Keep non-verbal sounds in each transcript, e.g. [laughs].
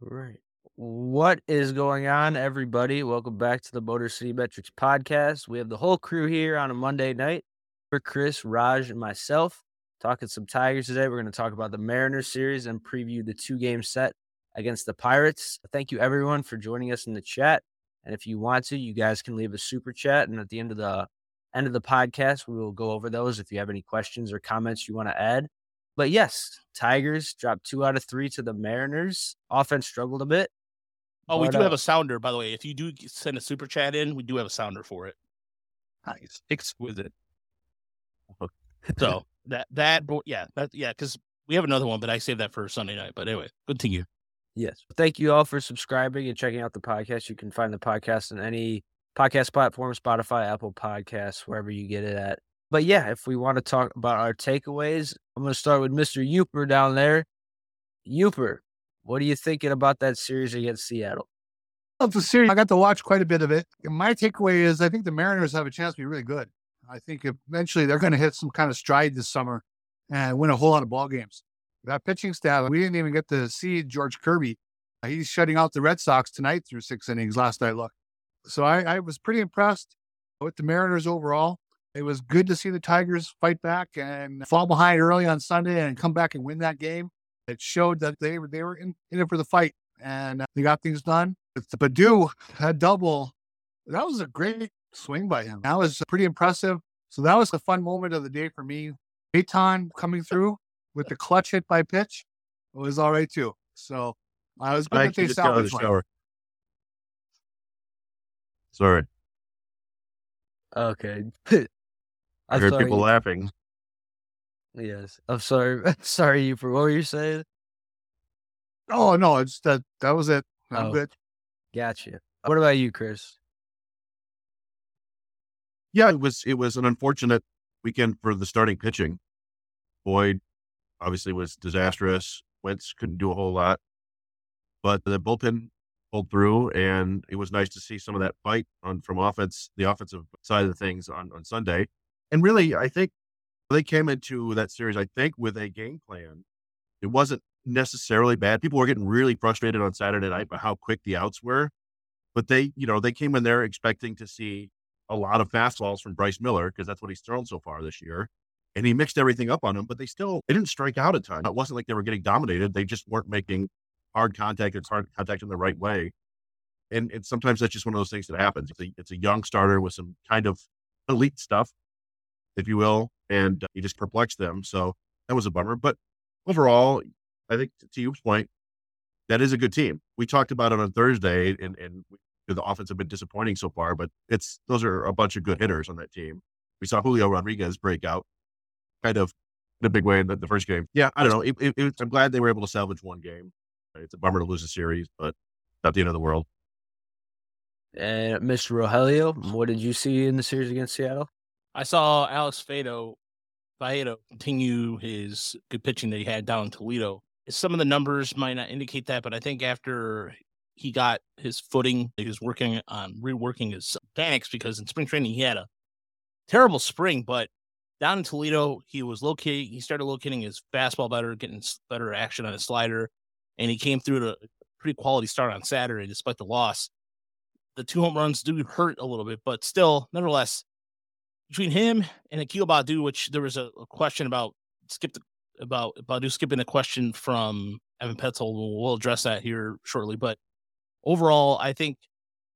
Right. What is going on, everybody? Welcome back to the Motor City Metrics podcast. We have the whole crew here on a Monday night. For Chris, Raj, and myself talking some Tigers today. We're going to talk about the Mariners series and preview the two game set against the Pirates. Thank you, everyone, for joining us in the chat. And if you want to, you guys can leave a super chat. And at the end of the end of the podcast, we will go over those if you have any questions or comments you want to add. But yes, Tigers dropped two out of three to the Mariners. Offense struggled a bit. Oh, we do uh, have a sounder, by the way. If you do send a super chat in, we do have a sounder for it. Nice. Exquisite. So [laughs] that that yeah that yeah because we have another one, but I saved that for Sunday night. But anyway, continue. Yes. Thank you all for subscribing and checking out the podcast. You can find the podcast on any podcast platform, Spotify, Apple Podcasts, wherever you get it at. But yeah, if we want to talk about our takeaways, I'm going to start with Mr. Yooper down there. Yooper, what are you thinking about that series against Seattle? Of the series, I got to watch quite a bit of it. My takeaway is I think the Mariners have a chance to be really good. I think eventually they're going to hit some kind of stride this summer and win a whole lot of ball games. That pitching staff, we didn't even get to see George Kirby. He's shutting out the Red Sox tonight through six innings last I looked. So I, I was pretty impressed with the Mariners overall. It was good to see the Tigers fight back and fall behind early on Sunday and come back and win that game. It showed that they were they were in, in it for the fight and uh, they got things done. With the Baddoo had double. That was a great swing by him. That was pretty impressive. So that was a fun moment of the day for me. Aton coming through with the clutch hit by pitch it was all right too. So I was I good that they actually just got out the salvaged one. shower. Sorry, Okay. [laughs] I heard sorry. people laughing. Yes. I'm sorry. [laughs] sorry, you for What were you saying? Oh no, it's that that was it. I'm Oh. good. Gotcha. What about you, Chris? Yeah, it was it was an unfortunate weekend for the starting pitching. Boyd obviously was disastrous. Wentz couldn't do a whole lot, but the bullpen pulled through, and it was nice to see some of that fight on from offense, the offensive side of things on on Sunday. And really, I think they came into that series, I think, with a game plan. It wasn't necessarily bad. People were getting really frustrated on Saturday night by how quick the outs were, but they, you know, they came in there expecting to see a lot of fastballs from Bryce Miller because that's what he's thrown so far this year. And he mixed everything up on them, but they still they didn't strike out a ton. It wasn't like they were getting dominated. They just weren't making hard contact and hard contact in the right way. And, and sometimes that's just one of those things that happens. It's a, it's a young starter with some kind of elite stuff, if you will, and uh, he just perplexed them. So that was a bummer. But overall, I think to your point, that is a good team. We talked about it on Thursday, and and the offense have been disappointing so far, but it's those are a bunch of good hitters on that team. We saw Julio Rodriguez break out, kind of in a big way in the, the first game. Yeah, I don't know. It, it, it, I'm glad they were able to salvage one game. It's a bummer to lose a series, but not the end of the world. And Mr. Rogelio, what did you see in the series against Seattle? I saw Alex Fado Faedo continue his good pitching that he had down in Toledo. Some of the numbers might not indicate that, but I think after he got his footing, he was working on reworking his mechanics because in spring training he had a terrible spring, but down in Toledo, he was locating, he started locating his fastball better, getting better action on his slider, and he came through to a pretty quality start on Saturday despite the loss. The two home runs do hurt a little bit, but still, nevertheless, between him and Akil Baddoo, which there was a, a question about skip the, about Baddoo skipping a question from Evan Petzold. We'll, address that here shortly. But overall, I think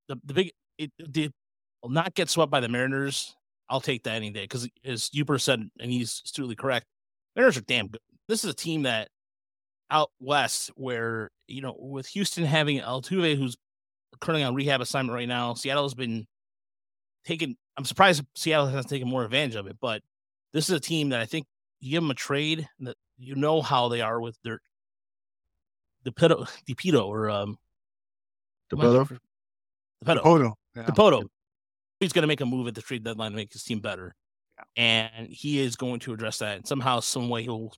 the the big it did not get swept by the Mariners. I'll take that any day because as Uber said, and he's astutely correct, Mariners are damn good. This is a team that out west where you know with Houston having Altuve who's currently on rehab assignment right now, Seattle has been taken. I'm surprised Seattle hasn't taken more advantage of it, but this is a team that I think you give them a trade that you know how they are with their Depedo, Depedo or um? Depedo, Poto. Yeah. He's going to make a move at the trade deadline to make his team better, and he is going to address that. And somehow, some way, he'll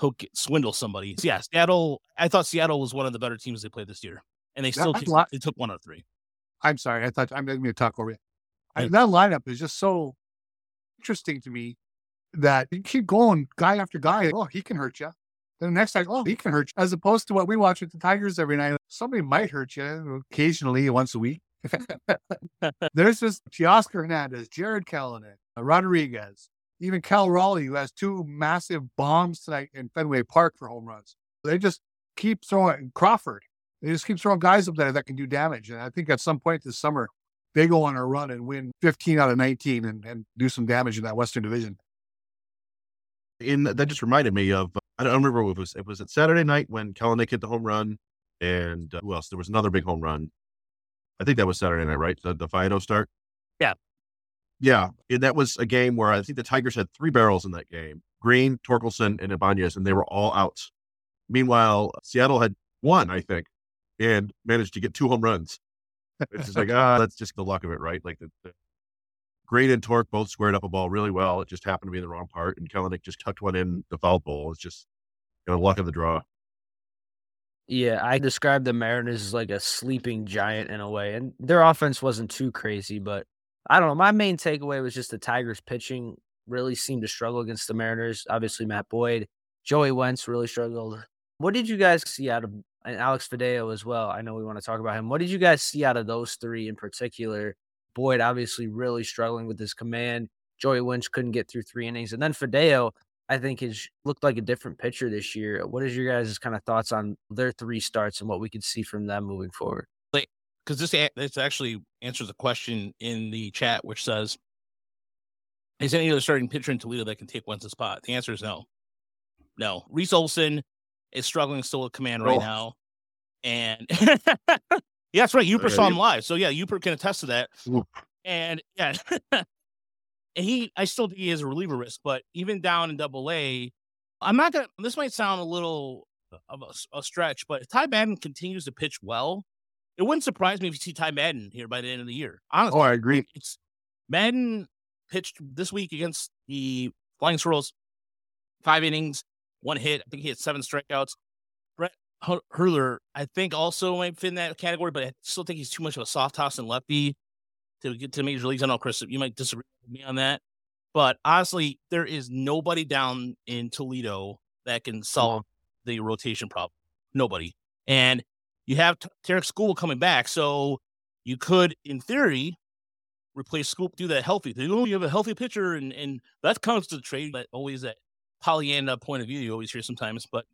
he'll get, swindle somebody. So yeah, Seattle. I thought Seattle was one of the better teams they played this year, and they still took, they took one out of three. I'm sorry. I thought I'm going to talk over you. I, that lineup is just so interesting to me that you keep going guy after guy. Oh, he can hurt you. Then the next time, oh, he can hurt you. As opposed to what we watch with the Tigers every night. Somebody might hurt you occasionally once a week. [laughs] There's just Teoscar Hernandez, Jarred Kelenic, uh, Rodriguez, even Cal Raleigh, who has two massive bombs tonight in Fenway Park for home runs. They just keep throwing Crawford. They just keep throwing guys up there that can do damage. And I think at some point this summer, they go on a run and win 15 out of 19 and, and do some damage in that Western Division. And that just reminded me of I don't remember what it was. It was at Saturday night when Kelenic hit the home run, and uh, who else? There was another big home run. I think that was Saturday night, right? The, the Faedo start. Yeah, yeah. And that was a game where I think the Tigers had three barrels in that game: Green, Torkelson, and Ibanez, and they were all outs. Meanwhile, Seattle had one, I think, and managed to get two home runs. It's just like ah, that's just the luck of it, right? Like the, the Green and Torque both squared up a ball really well. It just happened to be in the wrong part, and Kelenic just tucked one in the foul pole. It's just you know, luck of the draw. Yeah, I described the Mariners as like a sleeping giant in a way, and their offense wasn't too crazy, but I don't know. My main takeaway was just the Tigers pitching really seemed to struggle against the Mariners. Obviously, Matt Boyd, Joey Wentz really struggled. What did you guys see out of and Alex Faedo as well? I know we want to talk about him. What did you guys see out of those three in particular? Boyd obviously really struggling with his command. Joey Wentz couldn't get through three innings, and then Faedo, I think, has looked like a different pitcher this year. What is your guys' kind of thoughts on their three starts and what we could see from them moving forward? Because this this actually answers a question in the chat, which says, "Is any other starting pitcher in Toledo that can take Wentz's spot?" The answer is no. No, Reese Olson is struggling still with command right oh. now, and [laughs] Yeah, that's right. Yooper saw him live. So yeah, Yooper can attest to that. And yeah. [laughs] and he I still think he has a reliever risk, but even down in double A, I'm not gonna this might sound a little of a, a, stretch, but if Ty Madden continues to pitch well, it wouldn't surprise me if you see Ty Madden here by the end of the year. Honestly. Oh, I agree. It's Madden pitched this week against the Flying Squirrels, five innings, one hit. I think he had seven strikeouts. Brett Hurter, I think also might fit in that category, but I still think he's too much of a soft toss and lefty to get to major leagues. I know, Chris, you might disagree with me on that, but honestly, there is nobody down in Toledo that can solve the rotation problem. Nobody. And you have Tarik Skubal coming back, so you could, in theory, replace Scoop, do that healthy. Oh, you have a healthy pitcher, and and that comes to the trade, but always that Pollyanna point of view you always hear sometimes. But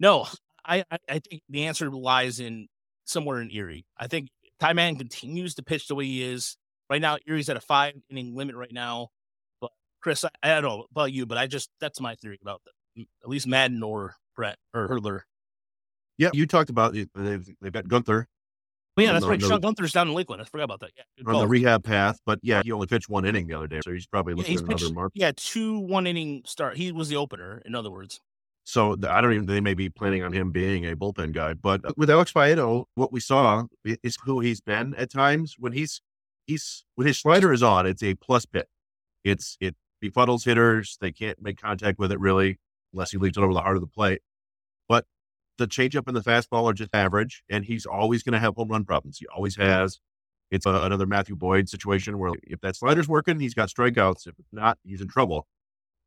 no, I, I think the answer lies in somewhere in Erie. I think Ty Man continues to pitch the way he is right now. Erie's at a five inning limit right now. But Chris, I, I don't know about you, but I just that's my theory about that. At least Madden or Brett or Hurter. Yeah, you talked about. They've, they've got Guenther. Oh, yeah, that's right. Sean Guenther's down in Lakeland. I forgot about that. Yeah, on the rehab path, but yeah, he only pitched one inning the other day, so he's probably looking yeah, at pitched, another mark. Yeah, two one inning start. He was the opener. In other words. So I don't even, they may be planning on him being a bullpen guy. But uh, with Alex Faedo, what we saw is who he's been at times when he's, he's, when his slider is on, it's a plus pit. It's, it befuddles hitters. They can't make contact with it really unless he leaves it over the heart of the plate. But the changeup and the fastball are just average, and he's always going to have home run problems. He always has. It's a, another Matthew Boyd situation where if that slider's working, he's got strikeouts. If it's not, he's in trouble.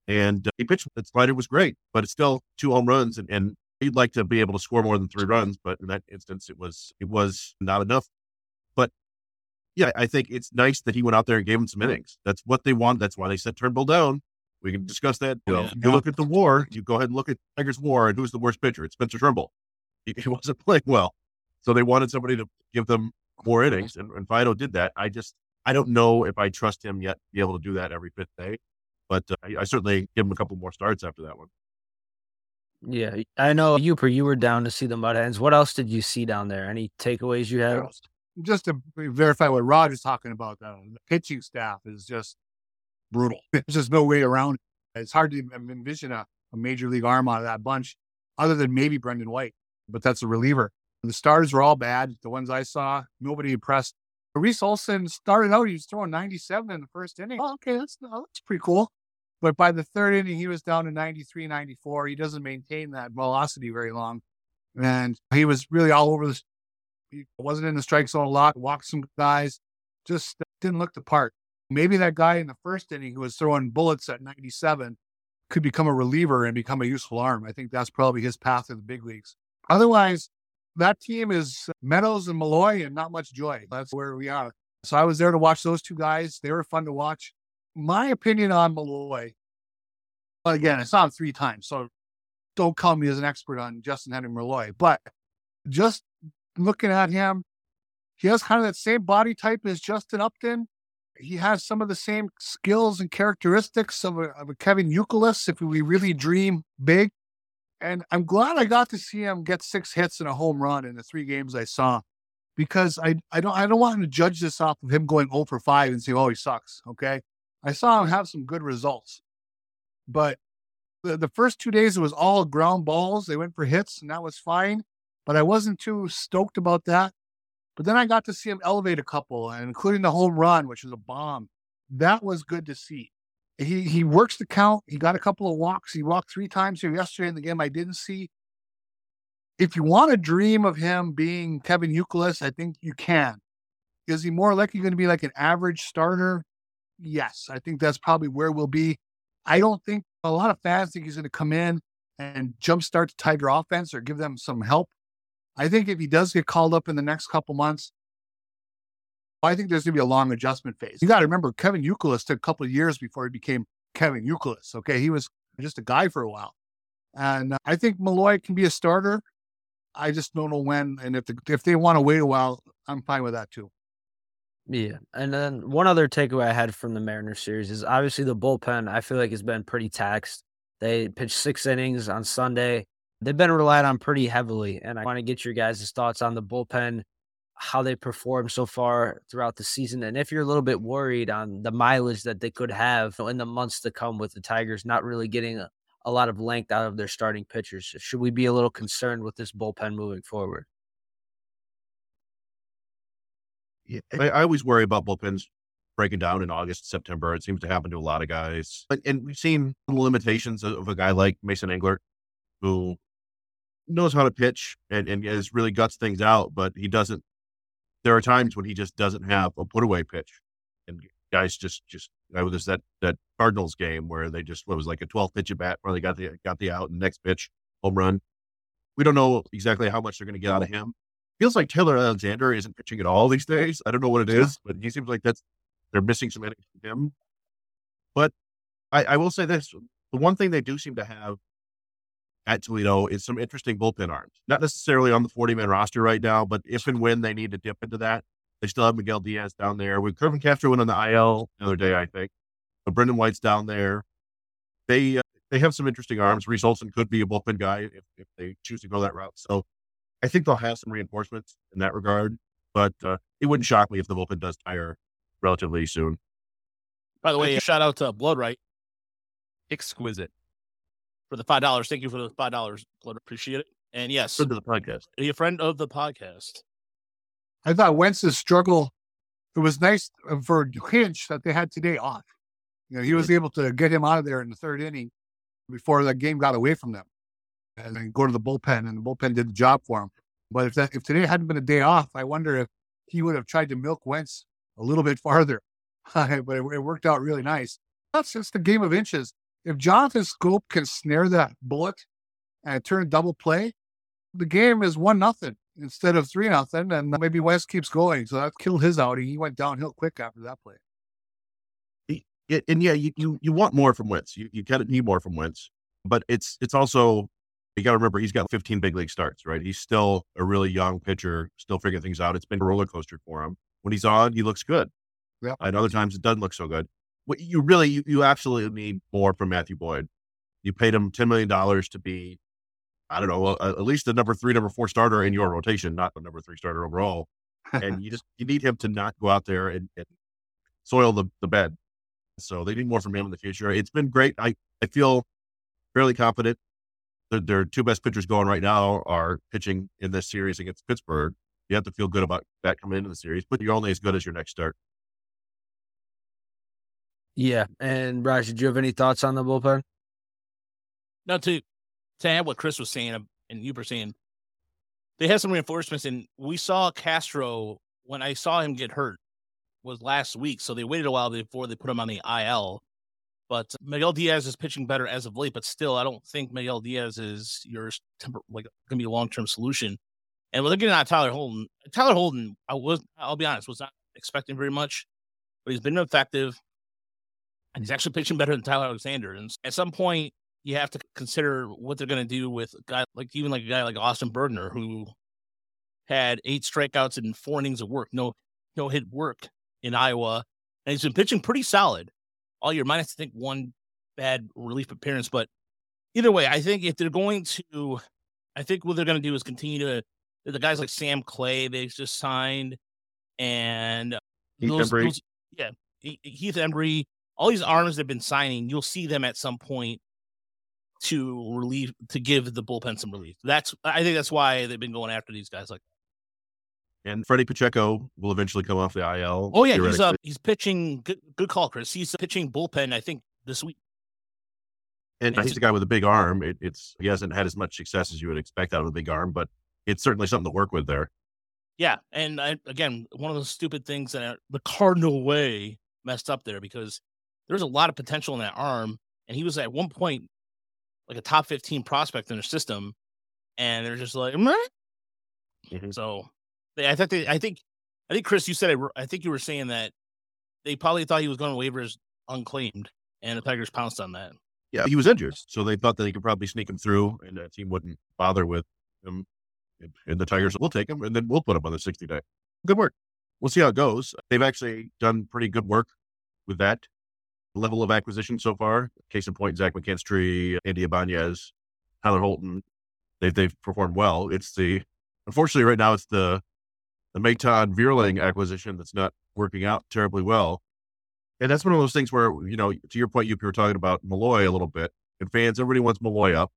And uh, he pitched that slider was great, but it's still two home runs, and, and he'd like to be able to score more than three runs, but in that instance, it was it was not enough. But yeah, I think it's nice that he went out there and gave him some innings. That's what they want. That's why they set Turnbull down. We can discuss that. You, know, yeah. you look at the WAR. You go ahead and look at Tigers' WAR, and who's the worst pitcher? It's Spencer Turnbull. He, he [laughs] wasn't playing well, so they wanted somebody to give them more innings, and, and Faedo did that. I just I don't know if I trust him yet to be able to do that every fifth day. But uh, I, I, certainly give him a couple more starts after that one. Yeah, I know you. You were down to see the Mud Hens. What else did you see down there? Any takeaways you had? Just to verify what Rod is talking about, uh, the pitching staff is just brutal. [laughs] There's just no way around. It. It's hard to envision a, a major league arm out of that bunch, other than maybe Brendan White, but that's a reliever. The stars were all bad. The ones I saw, nobody impressed. Reese Olson started out, he was throwing 97 in the first inning. Oh, okay, that's, that's pretty cool. But by the third inning, he was down to 93, 94. He doesn't maintain that velocity very long. And he was really all over the, He wasn't in the strike zone a lot, walked some guys, just didn't look the part. Maybe that guy in the first inning who was throwing bullets at 97 could become a reliever and become a useful arm. I think that's probably his path to the big leagues. Otherwise, that team is Meadows and Malloy and not much joy. That's where we are. So I was there to watch those two guys. They were fun to watch. My opinion on Malloy, but again, I saw him three times. So don't call me as an expert on Justin Henry Malloy. But just looking at him, he has kind of that same body type as Justin Upton. He has some of the same skills and characteristics of a, of a Kevin Youkilis if we really dream big. And I'm glad I got to see him get six hits and a home run in the three games I saw because I, I don't I don't want to judge this off of him going 0 for 5 and say, oh, he sucks. Okay. I saw him have some good results. But the, the first two days it was all ground balls. They went for hits and that was fine. But I wasn't too stoked about that. But then I got to see him elevate a couple, and including the home run, which was a bomb. That was good to see. He he works the count. He got a couple of walks. He walked three times here yesterday in the game I didn't see. If you want to dream of him being Kevin Youkilis, I think you can. Is he more likely going to be like an average starter? Yes, I think that's probably where we'll be. I don't think a lot of fans think he's going to come in and jumpstart the Tiger offense or give them some help. I think if he does get called up in the next couple months, I think there's going to be a long adjustment phase. You got to remember, Kevin Youkilis took a couple of years before he became Kevin Youkilis. Okay, he was just a guy for a while, and uh, I think Malloy can be a starter. I just don't know when, and if the, if they want to wait a while, I'm fine with that too. Yeah, and then one other takeaway I had from the Mariners series is obviously the bullpen. I feel like has been pretty taxed. They pitched six innings on Sunday. They've been relied on pretty heavily, and I want to get your guys' thoughts on the bullpen how they performed so far throughout the season, and if you're a little bit worried on the mileage that they could have in the months to come with the Tigers not really getting a, lot of length out of their starting pitchers, should we be a little concerned with this bullpen moving forward? Yeah, I, always worry about bullpens breaking down in August, September. It seems to happen to a lot of guys, and, we've seen the limitations of, of a guy like Mason Englert, who knows how to pitch and, and is really guts things out, but he doesn't there are times when he just doesn't have a put away pitch, and guys just just know, there's that that Cardinals game where they just what was like a 12 pitch at bat where they got the got the out and next pitch home run. We don't know exactly how much they're going to get out of him. Feels like Taylor Alexander isn't pitching at all these days. I don't know what it is, but he seems like that's they're missing some innings from him. But I, I will say this: the one thing they do seem to have at Toledo is some interesting bullpen arms. Not necessarily on the 40 man roster right now, but if and when they need to dip into that, they still have Miguel Diaz down there. With Kervin Castro went on the IL the other day, I think. But Brendan White's down there. They uh, they have some interesting arms. Reese Olson could be a bullpen guy if, if they choose to go that route. So I think they'll have some reinforcements in that regard. But uh, it wouldn't shock me if the bullpen does tire relatively soon. By the way, shout out to Blood Right. Exquisite for the five dollars. Thank you for the five dollars. Appreciate it. And yes, friend of the podcast. A friend of the podcast. I thought Wentz's struggle. It was nice for Hinch that they had today off. You know, he was mm. able to get him out of there in the third inning before the game got away from them, and then go to the bullpen, and the bullpen did the job for him. But if that if today hadn't been a day off, I wonder if he would have tried to milk Wentz a little bit farther. [laughs] but it, it worked out really nice. That's just a game of inches if Jonathan Schoop can snare that bullet and turn double play, the game is one nothing instead of three nothing, and maybe West keeps going. So that killed his outing. He went downhill quick after that play. It, and yeah, you, you you want more from Wentz. You you kind of need more from Wentz, but it's it's also you got to remember he's got 15 big league starts, right? He's still a really young pitcher, still figuring things out. It's been a roller coaster for him. When he's on, he looks good. Yeah. And other times it doesn't look so good you really you, you absolutely need more from Matthew Boyd. You paid him ten million dollars to be, I don't know, at least the number three, number four starter in your rotation, not the number three starter overall. and you [laughs] just you need him to not go out there and, and soil the, the bed. So they need more from him in the future. It's been great. I, I feel fairly confident. that their two best pitchers going right now are pitching in this series against Pittsburgh. You have to feel good about that coming into the series, but you're only as good as your next start. Yeah. And Raj, did you have any thoughts on the bullpen? No, to to add what Chris was saying uh, and you were saying, they had some reinforcements, and we saw Castro when I saw him get hurt was last week. So they waited a while before they put him on the IL. But Miguel Diaz is pitching better as of late, but still, I don't think Miguel Diaz is your temper, like going to be a long term solution. And we're looking at Tyler Holton. Tyler Holton, I was, I'll be honest, was not expecting very much, but he's been effective, and he's actually pitching better than Tyler Alexander. And at some point, you have to consider what they're going to do with a guy like even like a guy like Austin Bergner, who had eight strikeouts and four innings of work, no no hit work in Iowa, and he's been pitching pretty solid all year. Minus I think one bad relief appearance, but either way, I think if they're going to, I think what they're going to do is continue to the guys like Sam Clay they just signed, and Heath those, Hembree. those- yeah, Heath Hembree, all these arms they've been signing, you'll see them at some point to relieve to give the bullpen some relief. That's I think that's why they've been going after these guys like. And Freddie Pacheco will eventually come off the IL. Oh yeah, he's uh he's pitching good good call, Chris. He's pitching bullpen, I think, this week. and he's a guy with a big arm. It, it's he hasn't had as much success as you would expect out of a big arm, but it's certainly something to work with there. Yeah, and I, again, one of those stupid things that uh, the Cardinal way messed up there because there's a lot of potential in that arm, and he was at one point like a top 15 prospect in their system, and they're just like, "Meh." Mhm. so they, I think they, I think, I think Chris, you said it. I think you were saying that they probably thought he was going to waivers unclaimed, and the Tigers pounced on that. Yeah, he was injured, so they thought that they could probably sneak him through, and the team wouldn't bother with him. And- And the Tigers will take him, and then we'll put him on the sixty day. Good work. We'll see how it goes. They've actually done pretty good work with that level of acquisition so far. Case in point, Zach McKinstry, Andy Ibanez, Tyler Holton. They've they've performed well. It's the unfortunately right now it's the the Maton Vierling acquisition that's not working out terribly well. And that's one of those things where, you know, to your point, you were talking about Malloy a little bit, and fans, everybody wants Malloy up.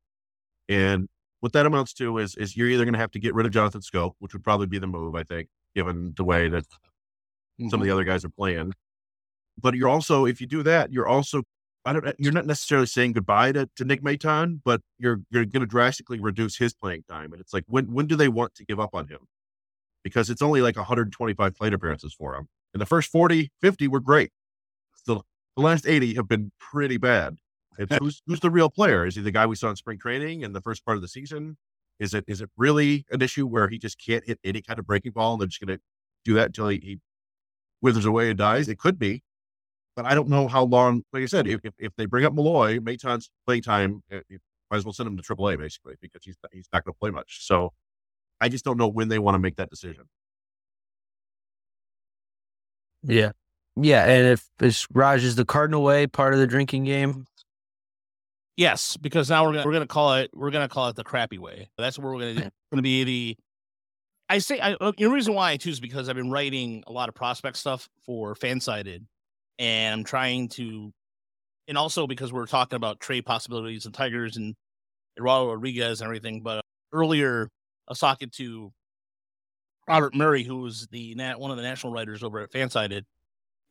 And what that amounts to is is you're either going to have to get rid of Jonathan Schoop, which would probably be the move, I think, given the way that some of mm-hmm. the other guys are playing. But you're also, if you do that, you're also, I don't, you're not necessarily saying goodbye to, to Nick Maton, but you're you're going to drastically reduce his playing time. And it's like, when when do they want to give up on him? Because it's only like 125 plate appearances for him. And the first 40, 50 were great. The, the last 80 have been pretty bad. It's [laughs] who's who's the real player? Is he the guy we saw in spring training in the first part of the season? Is it is it really an issue where he just can't hit any kind of breaking ball and they're just going to do that until he, he withers away and dies? It could be, but I don't know how long. Like I said, if if, if they bring up Malloy, Maton's play time, uh, you might as well send him to AAA basically because he's he's not going to play much. So I just don't know when they want to make that decision. Yeah. Yeah. And if is Raj is the Cardinal way part of the drinking game? Yes, because now we're gonna we're gonna call it we're gonna call it the crappy way. That's what we're gonna gonna be the. I say I the reason why I choose because I've been writing a lot of prospect stuff for Fansided, and I'm trying to, and also because we're talking about trade possibilities and Tigers and Eduardo Rodriguez and everything. But earlier, I was talking to Robert Murray, who was the one of the national writers over at Fansided,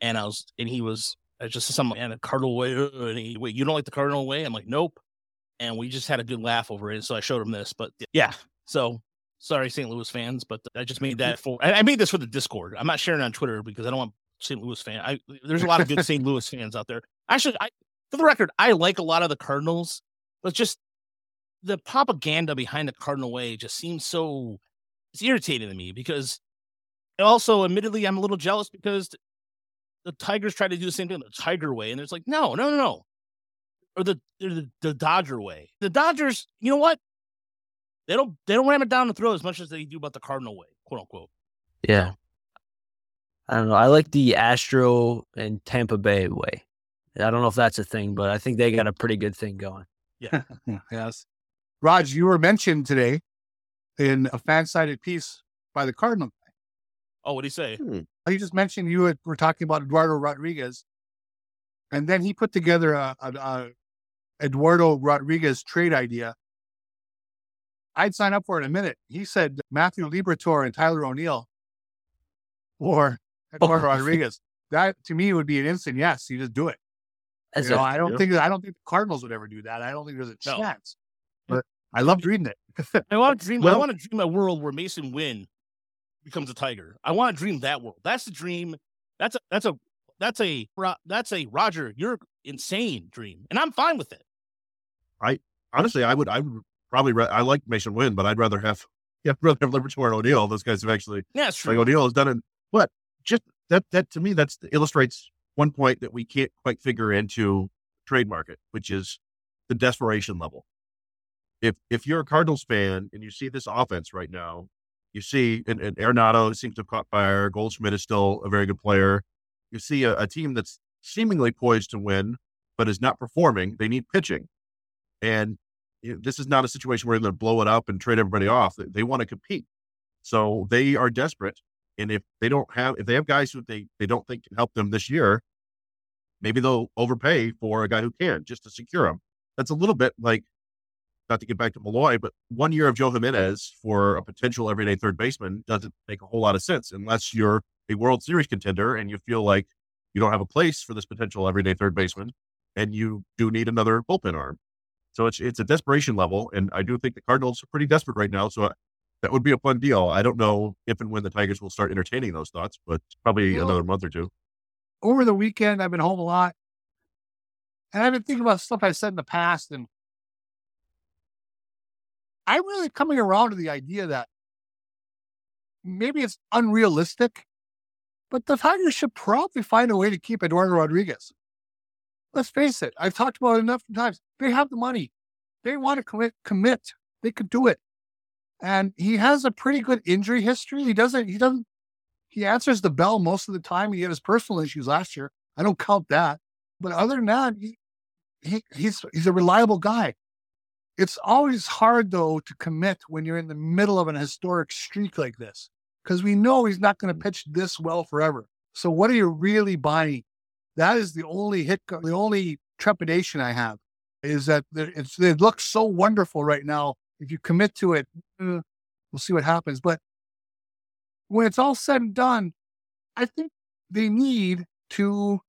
and I was and he was I just some and a Cardinal way. And he, wait, you don't like the Cardinal way? I'm like, nope. And we just had a good laugh over it. So I showed him this, but yeah. So sorry, St. Louis fans, but I just made that for. I I made this for the Discord. I'm not sharing on Twitter because I don't want St. Louis fan. I there's a lot of good [laughs] St. Louis fans out there. Actually, I for the record, I like a lot of the Cardinals, but just the propaganda behind the Cardinal way just seems so it's irritating to me because also admittedly I'm a little jealous because the Tigers try to do the same thing the Tiger way, and it's like, no, no, no, no. Or the, or the the Dodger way. The Dodgers, you know what? They don't they don't ram it down the throat as much as they do about the Cardinal way, quote unquote. Yeah. I don't know. I like the Astro and Tampa Bay way. I don't know if that's a thing, but I think they got a pretty good thing going. Yeah. [laughs] yes. Raj, you were mentioned today in a fan sided piece by the Cardinal. Oh, what do he say? Hmm. He just mentioned you had, were talking about Eduardo Rodriguez, and then he put together a, a, a Eduardo Rodriguez trade idea. I'd sign up for it in a minute. He said Matthew Libertor and Tyler O'Neill or Eduardo Oh. Rodriguez. That to me would be an instant yes. You just do it. That's You know, a- I don't yeah. think I don't think the Cardinals would ever do that. I don't think there's a No. chance. But I loved reading it. I want to [laughs] dream. I want to dream a world where Masyn Winn becomes a Tiger. I want to dream that world. That's the dream. That's a that's a that's a that's a Roger. You're insane dream, and I'm fine with it. I honestly, I would, I would probably, re- I like Masyn Winn, but I'd rather have, yeah, [laughs] I'd rather have Liberatore and O'Neill. Those guys have actually, yeah, true. like O'Neill has done it. But just that, that to me, that's illustrates one point that we can't quite figure into trade market, which is the desperation level. If if you're a Cardinals fan and you see this offense right now, you see and, and Arenado seems to have caught fire. Goldschmidt is still a very good player. You see a, a team that's seemingly poised to win, but is not performing. They need pitching, and you know, this is not a situation where they're going to blow it up and trade everybody off. They, they want to compete, so they are desperate. And if they don't have, if they have guys who they they don't think can help them this year, maybe they'll overpay for a guy who can just to secure him. That's a little bit like, not to get back to Malloy, but one year of Joe Jimenez for a potential everyday third baseman doesn't make a whole lot of sense unless you're a World Series contender and you feel like you don't have a place for this potential everyday third baseman and you do need another bullpen arm. So it's it's a desperation level, and I do think the Cardinals are pretty desperate right now. So that would be a fun deal. I don't know if and when the Tigers will start entertaining those thoughts, but probably well, another month or two over the weekend, I've been home a lot. And I've been thinking about stuff I said in the past. And I'm really coming around to the idea that maybe it's unrealistic, but the Tigers should probably find a way to keep Eduardo Rodriguez. Let's face it, I've talked about it enough times. They have the money. They want to commit commit. They could do it. And he has a pretty good injury history. He doesn't he doesn't he answers the bell most of the time. He had his personal issues last year. I don't count that. But other than that, he, he, he's he's a reliable guy. It's always hard though to commit when you're in the middle of an historic streak like this, because we know he's not going to mm. pitch this well forever. So what are you really buying? That is the only hit, the only trepidation I have is that it's, it looks so wonderful right now. If you commit to it, eh, we'll see what happens. But when it's all said and done, I think they need to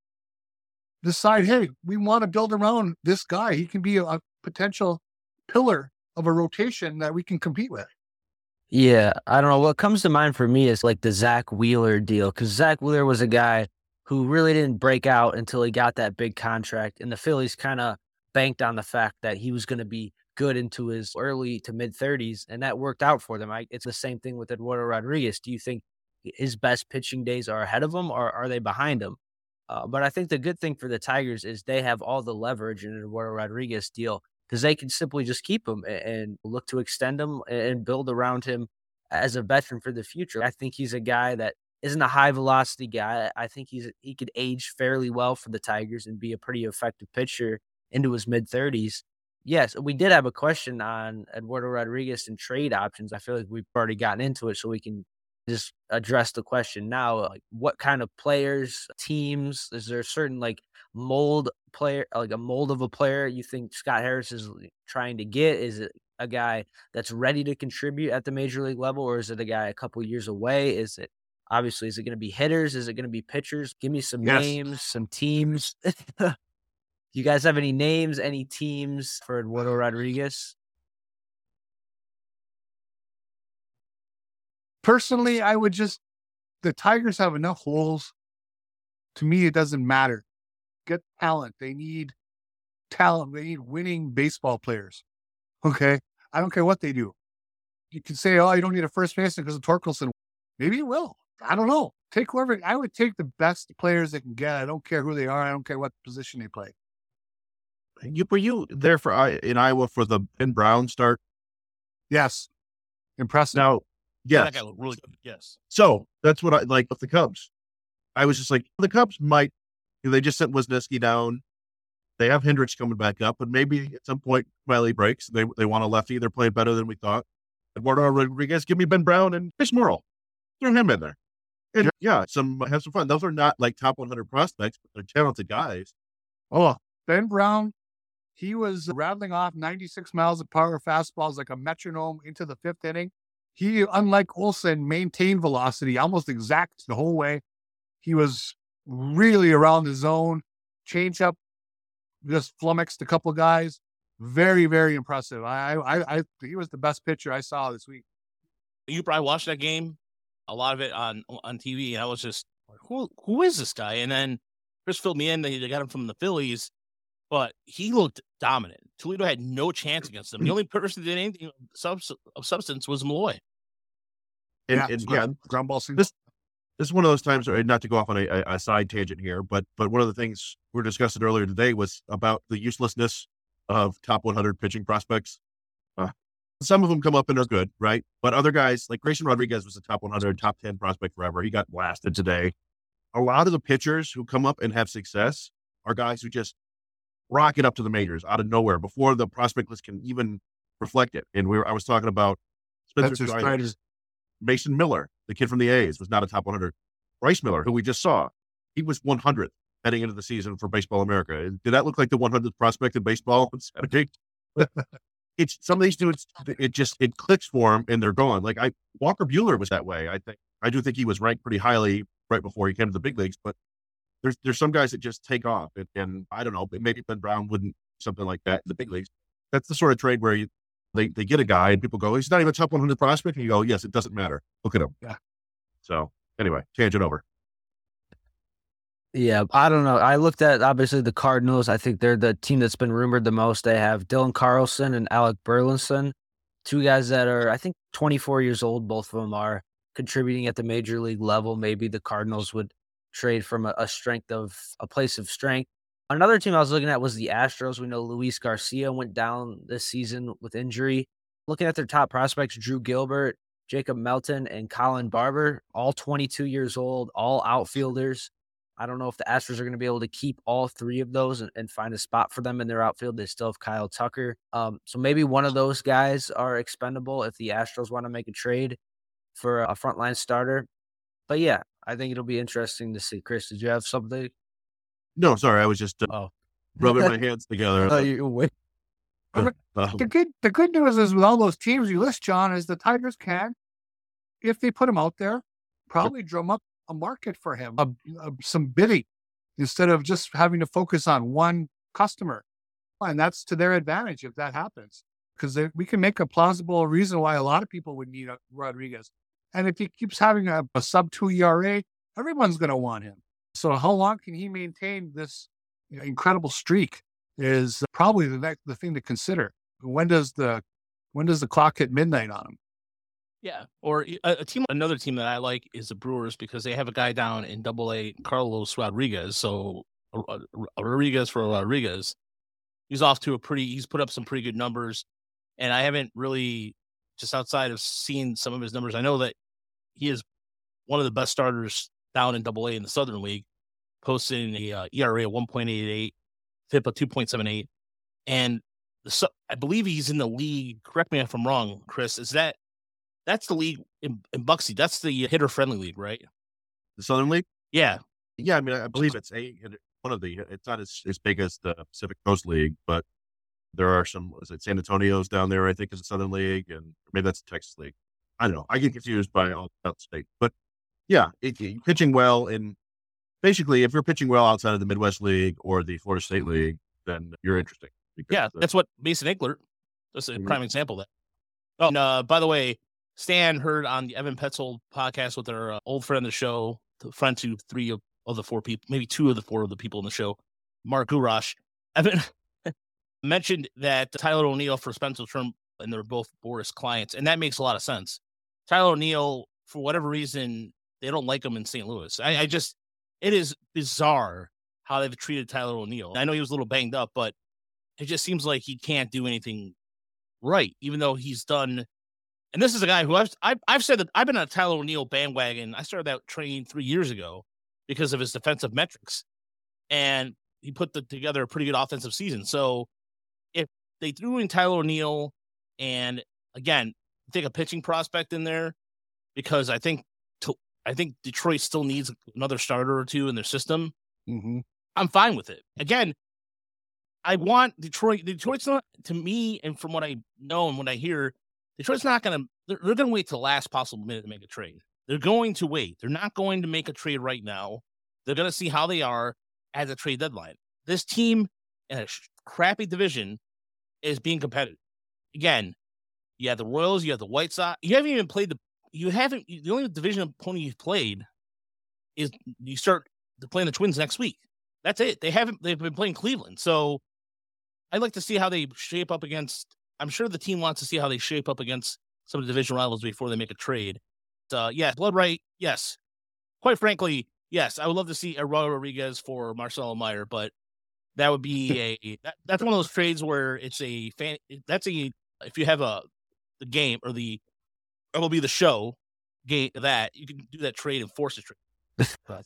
decide, hey, we want to build around this guy. He can be a, a potential pillar of a rotation that we can compete with. Yeah, I don't know. What comes to mind for me is like the Zack Wheeler deal because Zack Wheeler was a guy who really didn't break out until he got that big contract, and the Phillies kind of banked on the fact that he was going to be good into his early to mid 30s, and that worked out for them. I, it's the same thing with Eduardo Rodriguez. Do you think his best pitching days are ahead of him, or are they behind him? Uh, but I think the good thing for the Tigers is they have all the leverage in Eduardo Rodriguez deal because they can simply just keep him and look to extend him and build around him as a veteran for the future. I think he's a guy that isn't a high velocity guy. I think he's he could age fairly well for the Tigers and be a pretty effective pitcher into his mid 30s. Yes, we did have a question on Eduardo Rodriguez and trade options. I feel like we've already gotten into it, so we can just address the question now. Like, what kind of players, teams? Is there a certain like mold player, like a mold of a player you think Scott Harris is trying to get? Is it a guy that's ready to contribute at the major league level, or is it a guy a couple years away? Is it obviously is it going to be hitters? Is it going to be pitchers? Give me some yes. names, some teams. [laughs] Do you guys have any names, any teams for Eduardo Rodriguez? Personally, I would just the Tigers have enough holes. To me, it doesn't matter. Get talent. They need talent. They need winning baseball players. Okay. I don't care what they do. You can say, oh, you don't need a first baseman because of Torkelson. Maybe you will. I don't know. Take whoever. I would take the best players they can get. I don't care who they are. I don't care what position they play. You were you there for in Iowa for the Ben Brown start? Yes, impressive. Now, yes, yeah, really good. Yes. So that's what I like with the Cubs. I was just like, the Cubs might. You know, they just sent Wesneski down. They have Hendricks coming back up, but maybe at some point Miley breaks. They they want a lefty. They're playing better than we thought. Eduardo Rodriguez, give me Ben Brown and Chris Morrow. Throw him in there. And yeah, some have some fun. Those are not like top 100 prospects, but they're talented guys. Oh, Ben Brown he was rattling off 96 miles of power fastballs like a metronome into the fifth inning. He, unlike Olson, maintained velocity almost exact the whole way. He was really around the zone. Changeup just flummoxed a couple guys. Very, very impressive. I, I, I, he was the best pitcher I saw this week. You probably watched that game, a lot of it on on TV, and I was just, who, who is this guy? And then Chris filled me in. They, they got him from the Phillies, but he looked dominant. Toledo had no chance against him. The [clears throat] only person that did anything of, of substance was Malloy. And, yeah, and, yeah, ground ball. This- this is one of those times, not to go off on a, a, a side tangent here, but but one of the things we were discussing earlier today was about the uselessness of top 100 pitching prospects. Uh, some of them come up and are good, right? But other guys, like Grayson Rodriguez, was a top 100, top 10 prospect forever. He got blasted today. A lot of the pitchers who come up and have success are guys who just rocket up to the majors out of nowhere before the prospect list can even reflect it. And we were, I was talking about Spencer Strider. Mason Miller, the kid from the A's, was not a top 100. Bryce Miller, who we just saw, he was 100th heading into the season for Baseball America. Did that look like the 100th prospect in baseball on Saturday? [laughs] it's some of these dudes. It just it clicks for them and they're gone. Like I Walker Buehler was that way. I think I do think he was ranked pretty highly right before he came to the big leagues. But there's there's some guys that just take off, and, and I don't know. Maybe Ben Brown wouldn't something like that in the big leagues. That's the sort of trade where you they, they get a guy and people go, he's not even a top 100 prospect. And you go, yes, it doesn't matter. Look at him. Yeah. So anyway, tangent over. Yeah, I don't know. I looked at obviously the Cardinals. I think they're the team that's been rumored the most. They have Dylan Carlson and Alec Burleson, two guys that are I think 24 years old. Both of them are contributing at the major league level. Maybe the Cardinals would trade from a, a strength of a place of strength. Another team I was looking at was the Astros. We know Luis Garcia went down this season with injury. Looking at their top prospects, Drew Gilbert, Jacob Melton, and Colin Barber, all 22 years old, all outfielders. I don't know if the Astros are going to be able to keep all three of those and, and, find a spot for them in their outfield. They still have Kyle Tucker. Um, so maybe one of those guys are expendable if the Astros want to make a trade for a frontline starter. But yeah, I think it'll be interesting to see. Chris, did you have something? No, sorry. I was just uh, Oh, rubbing my [laughs] hands together. Oh, you wait. [laughs] Uh, the good the good news is with all those teams you list, John, is the Tigers can, if they put him out there, probably drum up a market for him, a, a, some bidding, instead of just having to focus on one customer, and that's to their advantage if that happens, because we can make a plausible reason why a lot of people would need a Rodriguez, and if he keeps having a, a sub two ERA, everyone's going to want him. So how long can he maintain this you know, incredible streak? Is probably the next the thing to consider. When does the when does the clock hit midnight on him? Yeah, or a, team, another team that I like is the Brewers because they have a guy down in Double A, Carlos Rodriguez. So uh, Rodriguez for Rodriguez, he's off to a pretty. He's put up some pretty good numbers, and I haven't really just outside of seeing some of his numbers. I know that he is one of the best starters down in Double A in the Southern League, posting a uh, ERA of 1.88, FIP of 2.78, and the, I believe he's in the league. Correct me if I'm wrong, Chris. Is that that's the league in, in Buxy? That's the hitter friendly league, right? The Southern League. Yeah, yeah. I mean, I believe it's a one of the. It's not as, as big as the Pacific Coast League, but there are some. Is it San Antonio's down there? I think is the Southern League, and maybe that's the Texas League. I don't know. I get confused by all out state, but yeah, it, it, pitching well in basically if you're pitching well outside of the Midwest League or the Florida State League, then you're interesting. Yeah, that's what Mason Englert. That's a mm-hmm. prime example of that. Oh, and uh, by the way, Stan heard on the Evan Petzold podcast with our uh, old friend of the show, the friend to three of, of the four people, maybe two of the four of the people in the show, Mark Gurash. Evan mentioned that Tyler O'Neill for Spencer Term, and they're both Boras clients, and that makes a lot of sense. Tyler O'Neill, for whatever reason, they don't like him in St. Louis. I, I just, it is bizarre how they've treated Tyler O'Neill. I know he was a little banged up, but it just seems like he can't do anything right, even though he's done. And this is a guy who I've I've, I've said that I've been on a Tyler O'Neill bandwagon. I started out training three years ago because of his defensive metrics, and he put the, together a pretty good offensive season. So they threw in Tyler O'Neill and again take a pitching prospect in there, because I think to, I think Detroit still needs another starter or two in their system. Mm-hmm. I'm fine with it. Again, I want Detroit. Detroit's not to me, and from what I know and what I hear, Detroit's not going to. They're, they're going to wait till the last possible minute to make a trade. They're going to wait. They're not going to make a trade right now. They're going to see how they are at the trade deadline. This team in a crappy division is being competitive. Again, you have the Royals, you have the White Sox. You haven't even played the. You haven't. The only division opponent you've played is you start playing the Twins next week. that's it. They haven't. They've been playing Cleveland, so I'd like to see how they shape up against. I'm sure the team wants to see how they shape up against some of the division rivals before they make a trade. Uh, yeah, blood right. Yes, quite frankly, yes. I would love to see Eduardo Rodriguez for Marcelo Mayer, but that would be [laughs] a that, that's one of those trades where it's a fan. That's a if you have a the game or the it will be the show game that you can do that trade and force a trade.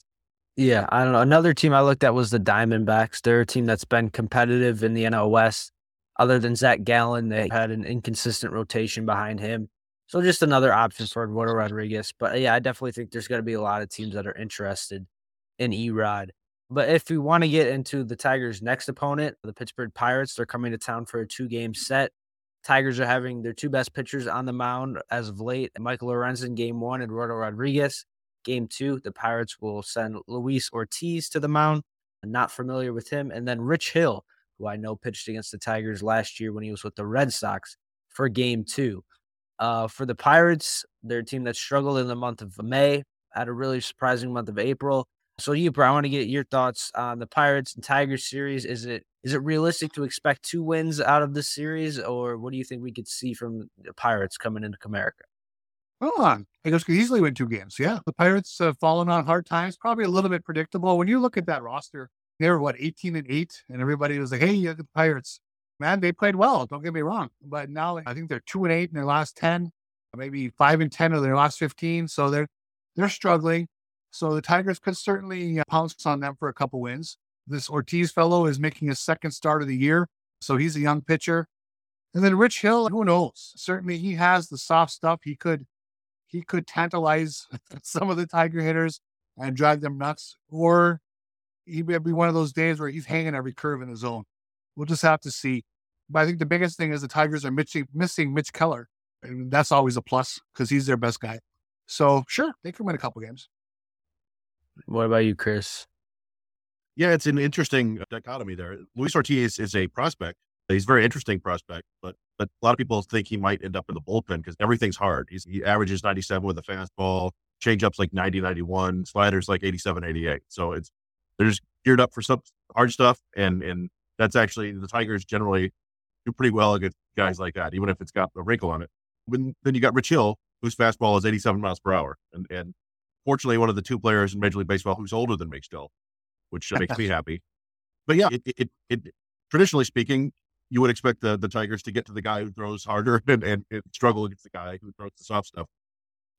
Yeah, I don't know. Another team I looked at was the Diamondbacks. They're a team that's been competitive in the NL West. Other than Zach Gallen, they had an inconsistent rotation behind him. So just another option for Eduardo Rodriguez. But yeah, I definitely think there's going to be a lot of teams that are interested in Erod. But if we want to get into the Tigers' next opponent, the Pittsburgh Pirates, they're coming to town for a two game set. Tigers are having their two best pitchers on the mound as of late Michael Lorenzen, game one, Eduardo Rodriguez. Game two, the Pirates will send Luis Ortiz to the mound. I'm not familiar with him. And then Rich Hill, who I know pitched against the Tigers last year when he was with the Red Sox for game two. Uh, for the Pirates, they're a team that struggled in the month of May, had a really surprising month of April. So, you, bro, I want to get your thoughts on the Pirates and Tigers series. Is it is it realistic to expect two wins out of this series, or what do you think we could see from the Pirates coming into Comerica? Hold on. Tigers could easily win two games. Yeah. The Pirates have fallen on hard times, probably a little bit predictable. When you look at that roster, they were what, 18 and 8, and everybody was like, hey, you the Pirates. Man, they played well. Don't get me wrong. But now I think they're two and eight in their last 10, maybe five and 10 of their last 15. So they're they're struggling. So the Tigers could certainly uh, pounce on them for a couple wins. This Ortiz fellow is making his second start of the year. So he's a young pitcher. And then Rich Hill, who knows? Certainly he has the soft stuff. He could he could tantalize [laughs] some of the Tiger hitters and drive them nuts, or he would be one of those days where he's hanging every curve in the zone. We'll just have to see. But I think the biggest thing is the Tigers are missing, missing Mitch Keller, and that's always a plus because he's their best guy. So sure, they can win a couple games. What about you, Chris? Yeah, it's an interesting uh, dichotomy there. Luis Ortiz is a prospect. He's a very interesting prospect, but but a lot of people think he might end up in the bullpen because everything's hard. He's, he averages 97 with a fastball, changeups like 90, 91, sliders like 87, 88. So it's they're just geared up for some hard stuff, and and that's actually the Tigers generally do pretty well against guys like that, even if it's got a wrinkle on it. When, then you got Rich Hill, whose fastball is 87 miles per hour, and and fortunately one of the two players in Major League Baseball who's older than me still, which [laughs] makes me happy. But yeah, it, it, it, traditionally speaking, you would expect the, the Tigers to get to the guy who throws harder [laughs] and, and, and struggle against the guy who throws the soft stuff.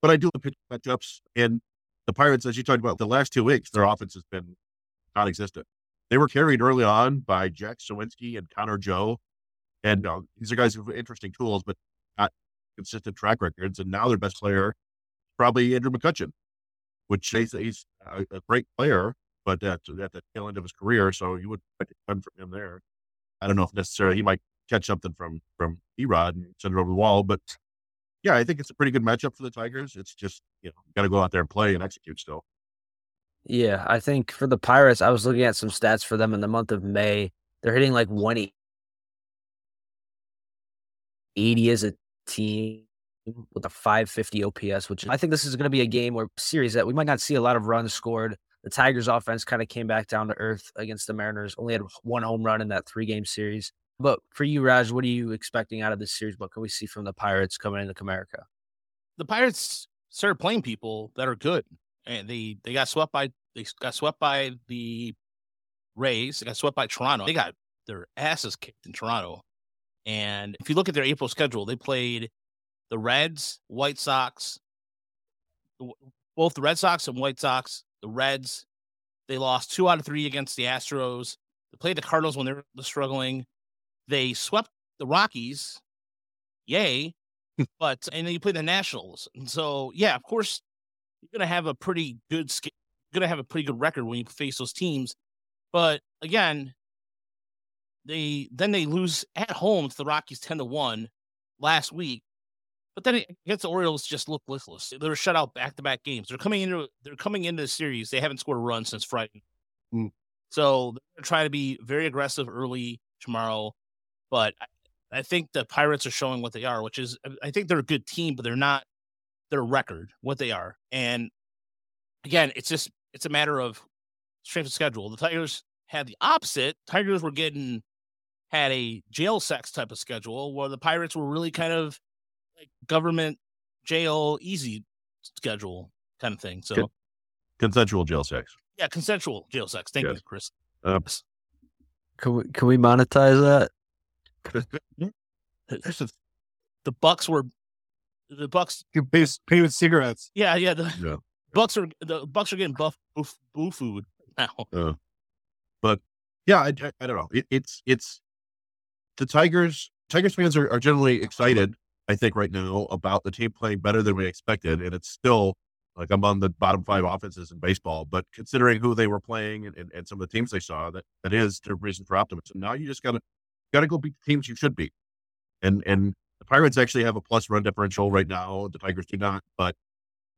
But I do the pitch matchups and the Pirates, as you talked about, the last two weeks, their offense has been non-existent. They were carried early on by Jack Suwinski and Connor Joe. And uh, these are guys who have interesting tools, but not consistent track records. And now their best player, is probably Andrew McCutchen, which he's, he's a, a, great player, but at, at the tail end of his career. So you would expect a ton from him there. I don't know if necessarily he might catch something from from Erod and send it over the wall, but yeah, I think it's a pretty good matchup for the Tigers. It's just you know got to go out there and play and execute still. Yeah, I think for the Pirates, I was looking at some stats for them in the month of May. They're hitting like 180 as a team with a 550 OPS, which I think this is going to be a game or series that we might not see a lot of runs scored. The Tigers offense kind of came back down to earth against the Mariners, only had one home run in that three game series. But for you, Raj, what are you expecting out of this series? What can we see from the Pirates coming into Comerica? The Pirates started playing people that are good, and they they got swept by they got swept by the Rays. They got swept by Toronto. They got their asses kicked in Toronto. And if you look at their April schedule, they played the Reds, White Sox, both the Red Sox and White Sox, the Reds. They lost two out of three against the Astros. They played the Cardinals when they were struggling. They swept the Rockies. Yay. [laughs] but, and then you play the Nationals. And so, yeah, of course, you're going to have a pretty good, you're going to have a pretty good record when you face those teams. But again, they then they lose at home to the Rockies 10 to 1 last week. But then against the Orioles, just look listless. They're shut out back to back games. They're coming into they're coming into the series. They haven't scored a run since Friday. Mm. So they're trying to be very aggressive early tomorrow. But I, I think the Pirates are showing what they are, which is I think they're a good team, but they're not their record, what they are. And again, it's just it's a matter of strength of schedule. The Tigers had the opposite. Tigers were getting had a jail sex type of schedule, where the Pirates were really kind of government jail easy schedule kind of thing. So Good. consensual jail sex. yeah, consensual jail sex. Thank Yes. you, Chris. Uh, Can we can we monetize that? [laughs] The Bucks were the Bucks. you pay, pay with cigarettes. Yeah, yeah. The Yeah. [laughs] Bucks are the Bucks are getting buff boo, boo food now. But yeah, I, I, I don't know. It, it's it's the Tigers. Tigers fans are, are generally excited. I think right now about the team playing better than we expected, and it's still like I'm the bottom five offenses in baseball. But considering who they were playing and, and, and some of the teams they saw, that that is the reason for optimism. Now you just gotta gotta go beat the teams you should beat, and and the Pirates actually have a plus run differential right now. The Tigers do not, but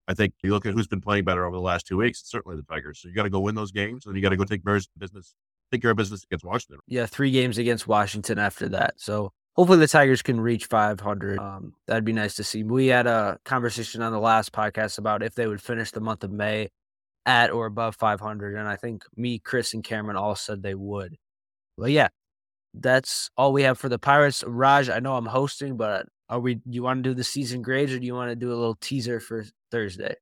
I think you look at who's been playing better over the last two weeks. It's certainly the Tigers. So you got to go win those games, and you got to go take business take care of business against Washington. Yeah, three games against Washington after that. So hopefully the Tigers can reach 500. Um, that'd be nice to see. We had a conversation on the last podcast about if they would finish the month of May at or above 500, and I think me, Chris, and Cameron all said they would. But yeah, that's all we have for the Pirates. Raj, I know I'm hosting, but are we? You want to do the season grades, or do you want to do a little teaser for Thursday?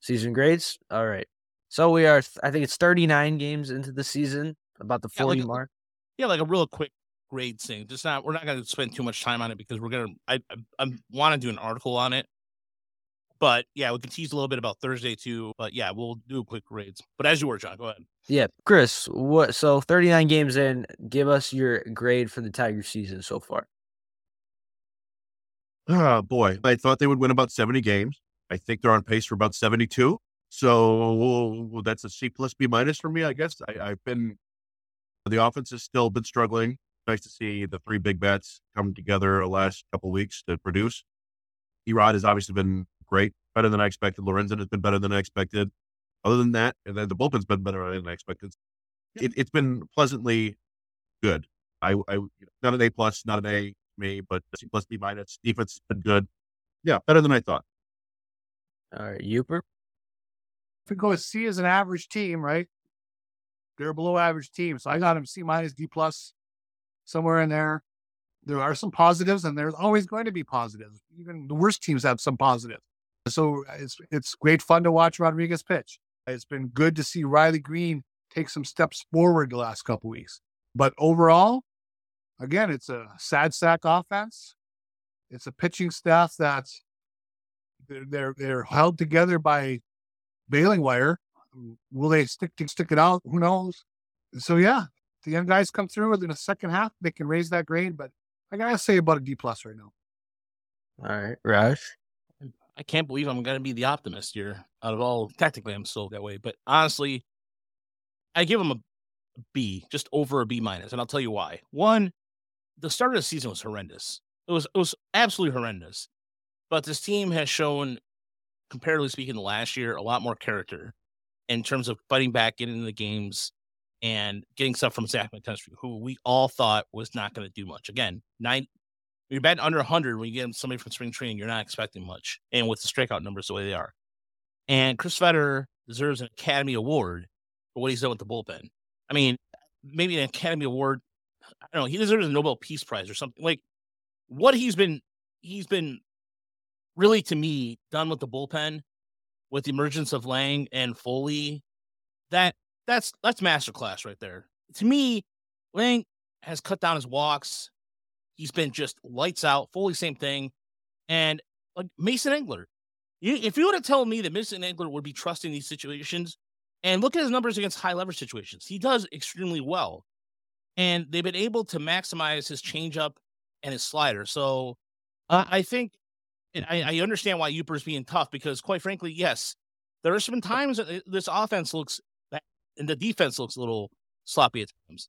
Season grades. All right. So we are. I think it's 39 games into the season, about the Yeah, like 40 a- mark. Yeah, like a real quick grade thing. Just not. We're not going to spend too much time on it because we're gonna. I I, I want to do an article on it. But yeah, we can tease a little bit about Thursday too. But yeah, we'll do quick grades. But as you were, John, go ahead. Yeah, Chris. What? So 39 games in. Give us your grade for the Tiger season so far. Oh boy, I thought they would win about 70 games. I think they're on pace for about 72. So that's a C plus B minus for me, I guess. I, I've been the offense has still been struggling. Nice to see the three big bats come together the last couple weeks to produce. Erod has obviously been great, better than I expected. Lorenzen has been better than I expected. Other than that, and then the bullpen's been better than I expected. It, it's been pleasantly good. I, I not an A plus, not an A me, but C plus B minus. Defense has been good. Yeah, better than I thought. All right, Yooper. If we go with C as an average team, right? They're a below average team. So I got them C minus, D plus, somewhere in there. There are some positives, and there's always going to be positives. Even the worst teams have some positives. So uh, it's it's great fun to watch Rodriguez pitch. It's been good to see Riley Greene take some steps forward the last couple weeks. But overall, again, it's a sad sack offense. It's a pitching staff that's they're they're, they're held together by bailing wire. Will they stick to stick it out? Who knows? So yeah, the young guys come through in the second half. They can raise that grade, but I gotta say about a D plus right now. All right, Raj. I can't believe I'm going to be the optimist here. Out of all, technically, I'm still that way, but honestly, I give them a B, just over a B minus, and I'll tell you why. One, the start of the season was horrendous. It was it was absolutely horrendous. But this team has shown, comparatively speaking, to last year, a lot more character in terms of fighting back, getting into the games, and getting stuff from Zach McKinstry, who we all thought was not going to do much. Again, nine you're batting under 100 when you get somebody from spring training, you're not expecting much. And with the strikeout numbers the way they are. And Chris Fetter deserves an Academy Award for what he's done with the bullpen. I mean, maybe an Academy Award. I don't know. He deserves a Nobel Peace Prize or something. Like what he's been, he's been really, to me, done with the bullpen with the emergence of Lang and Foley. That that's that's masterclass right there. To me, Lang has cut down his walks. He's been just lights out. Foley same thing. And like Mason Englert, you, if you would have told me that Mason Englert would be trusting these situations, and look at his numbers against high leverage situations, he does extremely well. And they've been able to maximize his changeup and his slider. So uh, I think, and I, I understand why Yooper's being tough because, quite frankly, yes, there are some times that this offense looks and the defense looks a little sloppy at times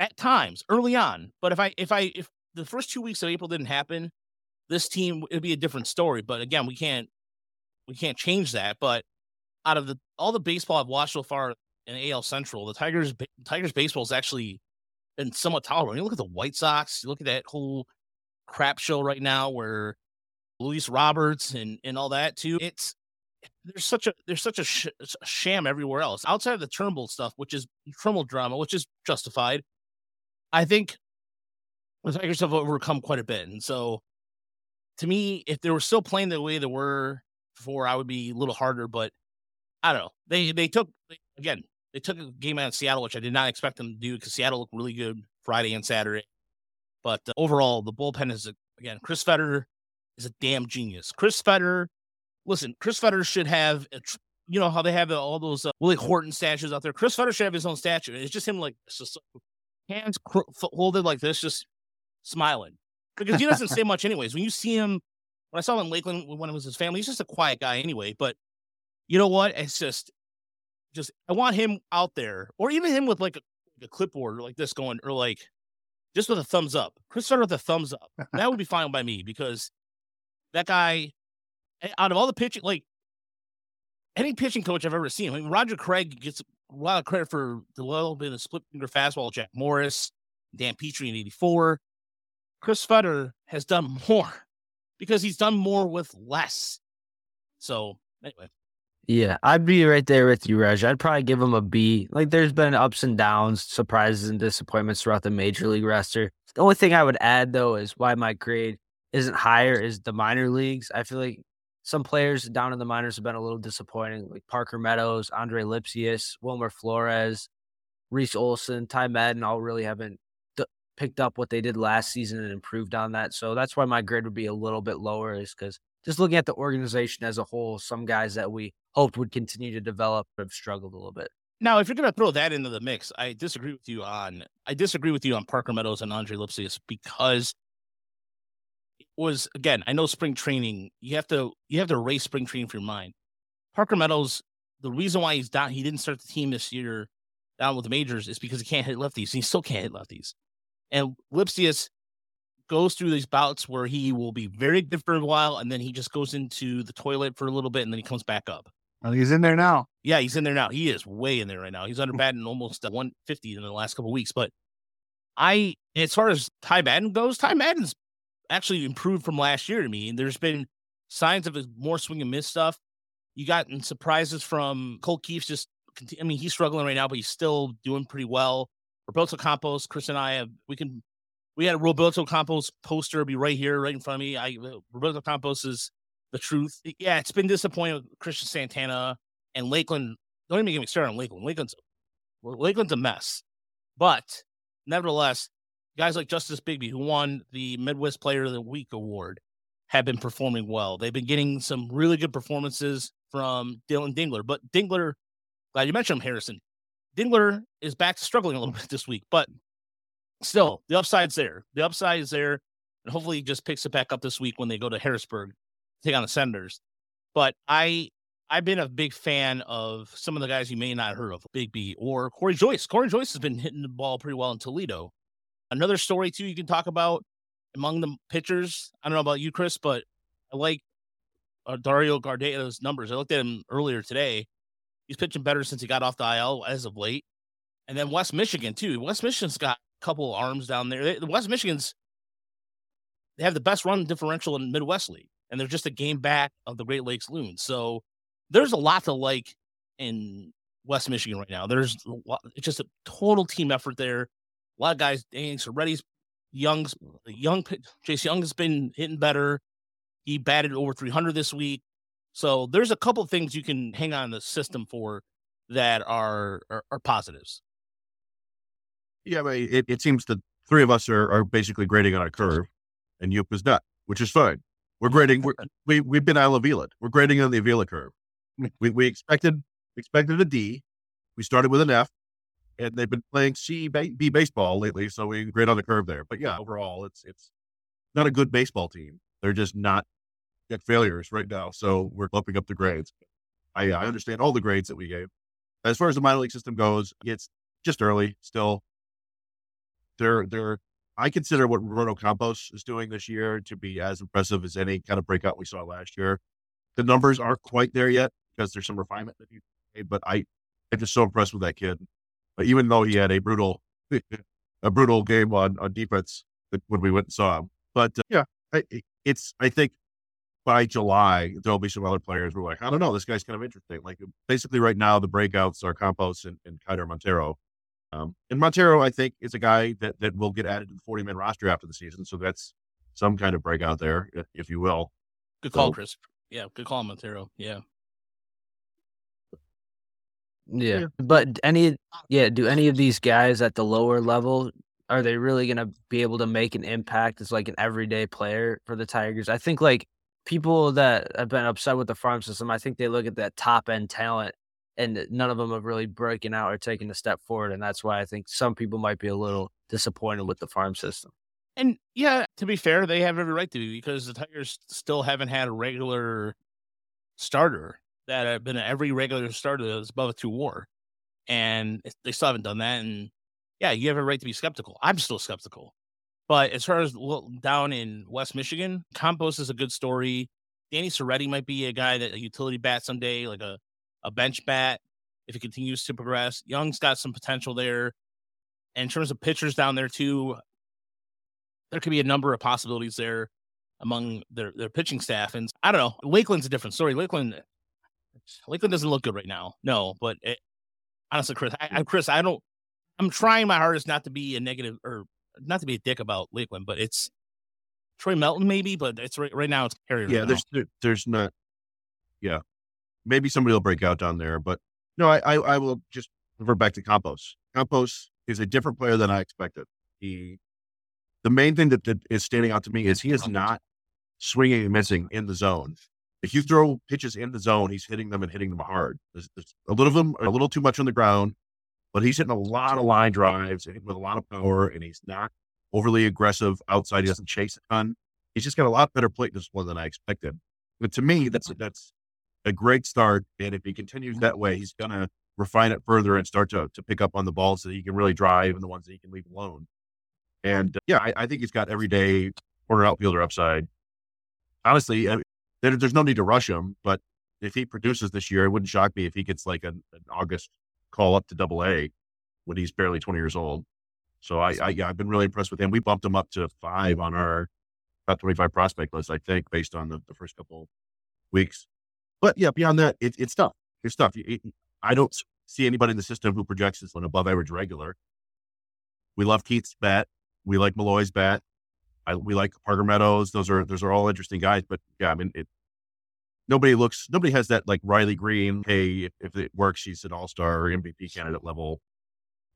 at times early on. But if I if I if the first two weeks of April didn't happen, this team it'd be a different story. But again, we can't we can't change that. But out of the all the baseball I've watched so far in AL Central, the Tigers Tigers baseball is actually been somewhat tolerable. You look at the White Sox, you look at that whole crap show right now where Luis Roberts and and all that too. It's there's such a there's such a, sh- a sham everywhere else outside of the Turnbull stuff, which is Turnbull drama, which is justified. I think the Tigers have overcome quite a bit, and so to me, if they were still playing the way they were before, I would be a little harder. But I don't know. They they took again. They took a game out of Seattle, which I did not expect them to do because Seattle looked really good Friday and Saturday. But uh, overall, the bullpen is again Chris Fetter is a damn genius. Chris Fetter, listen, Chris Fetter should have, you know how they have all those uh, Willie Horton statues out there. Chris Fetter should have his own statue. It's just him like just hands cr- folded like this, just smiling because he doesn't say [laughs] much anyways. When you see him, when I saw him in Lakeland when it was his family, he's just a quiet guy anyway. But you know what? It's just, just I want him out there, or even him with like a, a clipboard like this going, or like just with a thumbs up. Chris Fetter with a thumbs up. That would be fine by me because that guy, out of all the pitching, like any pitching coach I've ever seen, I mean, Roger Craig gets a lot of credit for the little bit of split finger fastball, Jack Morris, Dan Petry in 84. Chris Fetter has done [laughs] more because he's done more with less. So, anyway. Yeah, I'd be right there with you, Reg. I'd probably give him a B. Like, there's been ups and downs, surprises and disappointments throughout the major league roster. The only thing I would add, though, is why my grade isn't higher is the minor leagues. I feel like some players down in the minors have been a little disappointing, like Parker Meadows, Andre Lipcius, Wilmer Flores, Reese Olson, Ty Madden, all really haven't d- picked up what they did last season and improved on that. So that's why my grade would be a little bit lower, is because just looking at the organization as a whole, some guys that we hoped would continue to develop have struggled a little bit. Now, if you're going to throw that into the mix, I disagree with you on I disagree with you on Parker Meadows and Andre Lipcius because was again, I know spring training, you have to you have to erase spring training from your mind. Parker Meadows, the reason why he's down, he didn't start the team this year down with the majors is because he can't hit lefties. He still can't hit lefties. And Lipcius goes through these bouts where he will be very good for a while and then he just goes into the toilet for a little bit and then he comes back up. Well, he's in there now. Yeah, he's in there now. He is way in there right now. He's under hmm. batting almost uh, 150 in the last couple weeks. But I, as far as Ty Madden goes, Ty Madden's actually improved from last year to me. And there's been signs of more swing and miss stuff. You got surprises from Colt Keith's just, I mean, he's struggling right now, but he's still doing pretty well. Roberto Campos, Chris and I have, we can, we had a Roberto Campos poster be right here, right in front of me. I, Roberto Campos is the truth. Yeah, it's been disappointing with Christian Santana and Lakeland. Don't even get me started on Lakeland. Lakeland's, Lakeland's a mess. But nevertheless, guys like Justice Bigbie, who won the Midwest Player of the Week award, have been performing well. They've been getting some really good performances from Dylan Dingler. But Dingler, glad you mentioned him, Harrison. Dingler is back to struggling a little [laughs] bit this week, but still, the upside's there. The upside is there. And hopefully he just picks it back up this week when they go to Harrisburg, to take on the Senators. But I I've been a big fan of some of the guys you may not have heard of, Bigbie or Corey Joyce. Corey Joyce has been hitting the ball pretty well in Toledo. Another story too you can talk about among the pitchers. I don't know about you, Chris, but I like uh, Dario Gardea's numbers. I looked at him earlier today. He's pitching better since he got off the IL as of late. And then West Michigan too. West Michigan's got a couple of arms down there. They, the West Michigan's they have the best run differential in Midwest League, and they're just a game back of the Great Lakes Loons. So there's a lot to like in West Michigan right now. There's it's just a total team effort there. A lot of guys, dang, so Reddy's Young's mm. young Chase Young has been hitting better. He batted over 300 this week. So there's a couple of things you can hang on the system for that are are, are positives. Yeah, but it, it seems the three of us are, are basically grading on a curve, and Yoop is not, which is fine. We're grading. We're, [laughs] we we've been Al Avila. We're grading on the Avila curve. Mm. We we expected expected a D. We started with an F and they've been playing C B baseball lately, so we grade on the curve there. But yeah, overall, it's it's not a good baseball team. They're just not yet failures right now. So we're bumping up the grades. I, I understand all the grades that we gave. As far as the minor league system goes, it's just early still. They're they're I consider what Roberto Campos is doing this year to be as impressive as any kind of breakout we saw last year. The numbers aren't quite there yet because there's some refinement that he's made, but I I'm just so impressed with that kid even though he had a brutal, [laughs] a brutal game on on defense when we went and saw him. But uh, yeah, I, it's I think by July, there'll be some other players who are like, I don't know, this guy's kind of interesting. Like basically right now, the breakouts are Campos and, and Keider Montero. Um, and Montero, I think, is a guy that, that will get added to the 40 man roster after the season. So that's some kind of breakout there, if you will. Good call, so, Chris. Yeah, good call, Montero. Yeah. Yeah. But any yeah, do any of these guys at the lower level are they really going to be able to make an impact as like an everyday player for the Tigers? I think like people that have been upset with the farm system, I think they look at that top end talent and none of them have really broken out or taken a step forward and that's why I think some people might be a little disappointed with the farm system. And yeah, to be fair, they have every right to be because the Tigers still haven't had a regular starter that have been every regular starter that's above a two war. And they still haven't done that. And yeah, you have a right to be skeptical. I'm still skeptical. But as far as down in West Michigan, Campos is a good story. Danny Serretti might be a guy that a utility bat someday, like a, a bench bat, if he continues to progress. Young's got some potential there. And in terms of pitchers down there, too, there could be a number of possibilities there among their, their pitching staff. And I don't know. Lakeland's a different story. Lakeland Lakeland doesn't look good right now. No, but it, honestly, Chris, I, I, Chris, I don't. I'm trying my hardest not to be a negative or not to be a dick about Lakeland, but it's Troy Melton maybe, but it's right, right now it's Perry. Yeah, there's there, there's not. Yeah, maybe somebody will break out down there, but no, I I, I will just revert back to Campos. Campos is a different player than I expected. He, the main thing that, that is standing out to me is he is not swinging and missing in the zone if you throw pitches in the zone, he's hitting them and hitting them hard. There's, there's a little of them a little too much on the ground, but he's hitting a lot of line drives with a lot of power, and he's not overly aggressive outside. He doesn't chase a ton. He's just got a lot better plate discipline than I expected. But to me, that's that's a great start. And if he continues that way, he's gonna refine it further and start to to pick up on the balls that he can really drive and the ones that he can leave alone. And uh, yeah, I, I, think he's got everyday corner outfielder upside. Honestly, there, there's no need to rush him. But if he produces this year, it wouldn't shock me if he gets like an, an August call up to Double A when he's barely 20 years old. So I, I, yeah, I've been really impressed with him. We bumped him up to five on our top 25 prospect list, I think, based on the, the first couple weeks. But yeah, beyond that, it, it's tough. It's tough. It, I don't see anybody in the system who projects as an above average regular. We love Keith's bat. We like Malloy's bat. I, we like Parker Meadows. Those are those are all interesting guys. But yeah, I mean, it, nobody looks nobody has that like Riley Greene. Hey, if it works, she's an All Star or MVP candidate level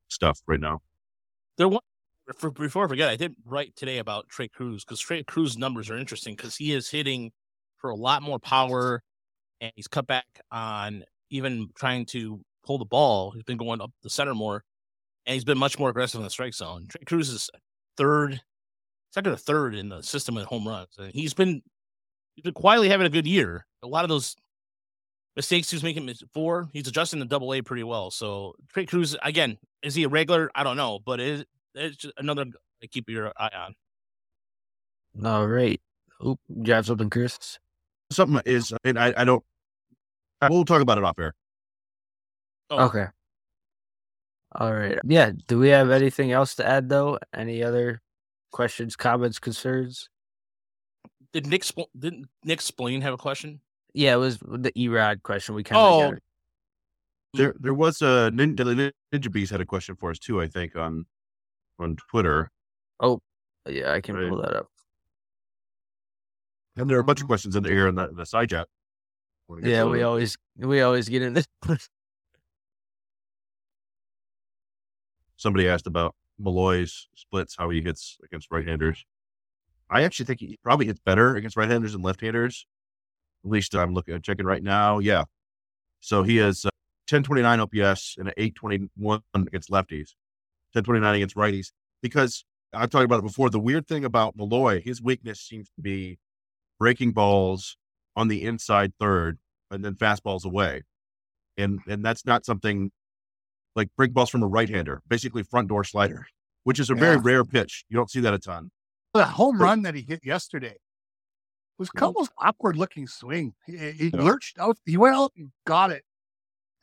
stuff right now. There one for, before I forget, I did write today about Trey Cruz because Trey Cruz numbers are interesting because he is hitting for a lot more power and he's cut back on even trying to pull the ball. He's been going up the center more and he's been much more aggressive in the strike zone. Trey Cruz is third second or third in the system in home runs. And he's been he's been quietly having a good year. A lot of those mistakes he was making before, he's adjusting the double A pretty well. So Trey Cruz, again, is he a regular? I don't know, but it, it's just another to keep your eye on. All right. Oop, you have something, Chris? Something is, and I, I don't, we'll talk about it off air. Oh. Okay. All right. Yeah. Do we have anything else to add, though? Any other questions, comments, concerns? Did Nick Spl- didn't Nick Spleen have a question? Yeah, it was the Erod question. We kind of oh. There, there was a Ninja, Ninja Beast had a question for us too. I think on on Twitter. Oh, yeah, I can right. pull that up. And there are a bunch of questions in here in the, in the side chat. Yeah, we always we always get in this. [laughs] Somebody asked about Malloy's splits, how he hits against right-handers. I actually think he probably hits better against right-handers than left-handers. At least I'm looking, checking right now. Yeah. So he has uh, 1029 OPS and an 821 against lefties, 1029 against righties. Because I've talked about it before. The weird thing about Malloy, his weakness seems to be breaking balls on the inside third and then fastballs away. And and that's not something like break balls from a right hander, basically front door slider, which is a yeah. very rare pitch. You don't see that a ton. The home but, run that he hit yesterday was almost awkward looking swing. He, he yeah. lurched out, he went out and got it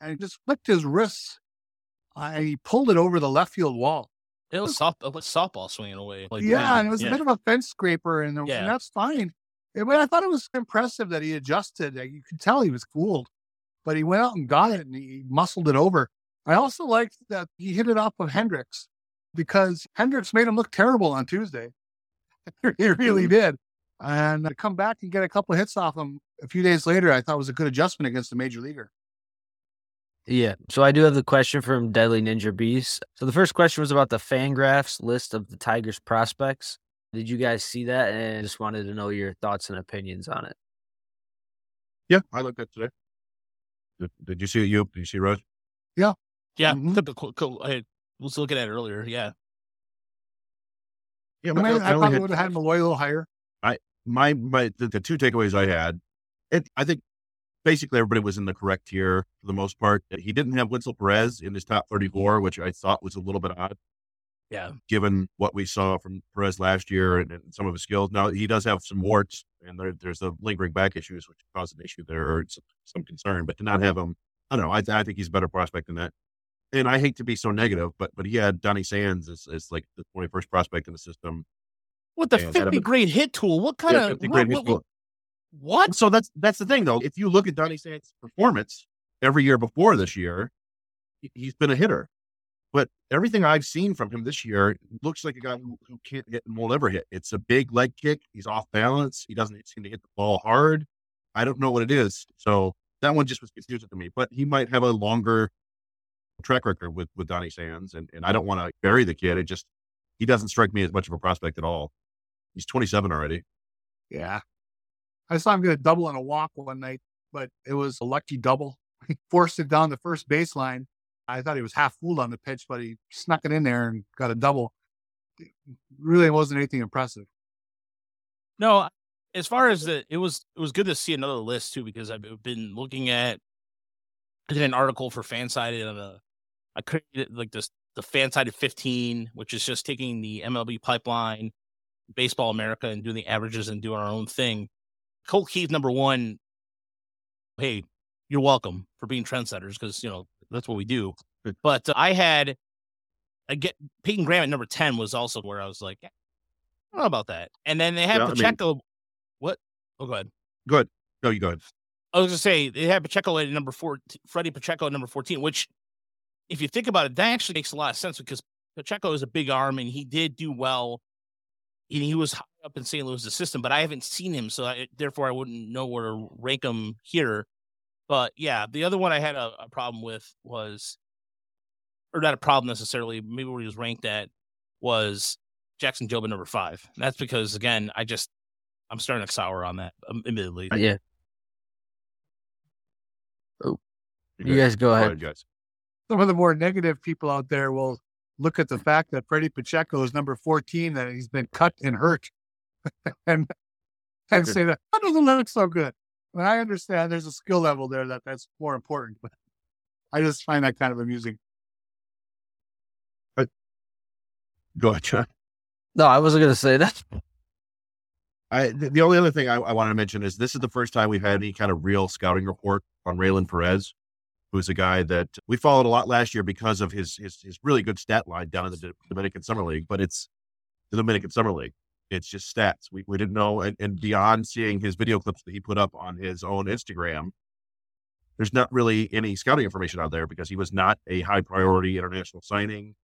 and just flicked his wrists. Uh, and he pulled it over the left field wall. It was soft, it was softball swinging away. Like, yeah, man, and it was yeah. a bit of a fence scraper, and, yeah. and that's fine. Yeah, but I thought it was impressive that he adjusted. You could tell he was fooled, but he went out and got it and he muscled it over. I also liked that he hit it off of Hendricks because Hendricks made him look terrible on Tuesday. [laughs] he really Mm-hmm. did. And to come back and get a couple of hits off him a few days later, I thought was a good adjustment against a major leaguer. Yeah. So I do have the question from Deadly Ninja Beast. So the first question was about the Fangraphs list of the Tigers prospects. Did you guys see that? And just wanted to know your thoughts and opinions on it. Yeah, I looked at it today. Did, did you see it? You did you see Rose? Yeah, Mhm. typical. Cool. I was looking at it earlier. Yeah, Yeah, I mean, I probably had- would have had Malloy a little higher. I my my the, the two takeaways I had, it I think basically everybody was in the correct tier for the most part. He didn't have Wenceel Perez in his top 34, which I thought was a little bit odd yeah. given what we saw from Perez last year and, and some of his skills. Now he does have some warts and there, there's the lingering back issues which cause an issue there or some, some concern. But to not have him, I don't know. I, I think he's a better prospect than that. And I hate to be so negative, but but he had Donnie Sands as, as like the 21st prospect in the system. What the Yeah, had a fifty bit- grade hit tool? What kind Yeah, of 50 what, what- what? So that's that's the thing though. If you look at Donnie Sands' performance every year before this year, he- he's been a hitter. But everything I've seen from him this year looks like a guy who, who can't hit and won't ever hit. It's a big leg kick. He's off balance. He doesn't seem to hit the ball hard. I don't know what it is. So that one just was confusing to me. But he might have a longer track record with with Donnie Sands, and, and I don't want to bury the kid. It just he doesn't strike me as much of a prospect at all. He's 27 already. Yeah. I saw him get a double on a walk one night, but it was a lucky double. [laughs] He forced it down the first baseline. I thought he was half fooled on the pitch, but he snuck it in there and got a double. It really wasn't anything impressive. No, as far as the, it was, it was good to see another list too because I've been looking at. I did an article for Fansided on the, I created like this the Fansided 15, which is just taking the MLB pipeline, Baseball America, and doing the averages and doing our own thing. Colt Keith number one. Hey, you're welcome for being trendsetters because you know that's what we do. But uh, I had, I get Peyton Graham at number ten was also where I was like, I don't know about that. And then they had Yeah, I mean- Pacheco. what? Oh, go ahead. Good. No, you go ahead. I was gonna say they had Pacheco at number four, Freddie Pacheco at number fourteen. Which, if you think about it, that actually makes a lot of sense because Pacheco is a big arm and he did do well. And he was high up in St. Louis' system, but I haven't seen him, so I, therefore I wouldn't know where to rank him here. But yeah, the other one I had a, a problem with was, or not a problem necessarily, maybe where he was ranked at was Jackson Jobe at number five. And that's because again, I just I'm starting to sour on that, um, admittedly. Yeah. Oh, you guys go Go ahead. ahead, guys. Some of the more negative people out there will look at the fact that Freddie Pacheco is number 14, that he's been cut and hurt, [laughs] and and say that that doesn't look so good. And I understand there's a skill level there that that's more important, but I just find that kind of amusing. Go ahead, John. No, I wasn't gonna say that. I, the, the only other thing I, I wanted to mention is this is the first time we've had any kind of real scouting report on Raylan Perez, who's a guy that we followed a lot last year because of his his, his really good stat line down in the Dominican Summer League. But it's the Dominican Summer League. It's just stats. We, we didn't know. And, and beyond seeing his video clips that he put up on his own Instagram, there's not really any scouting information out there because he was not a high priority international signing.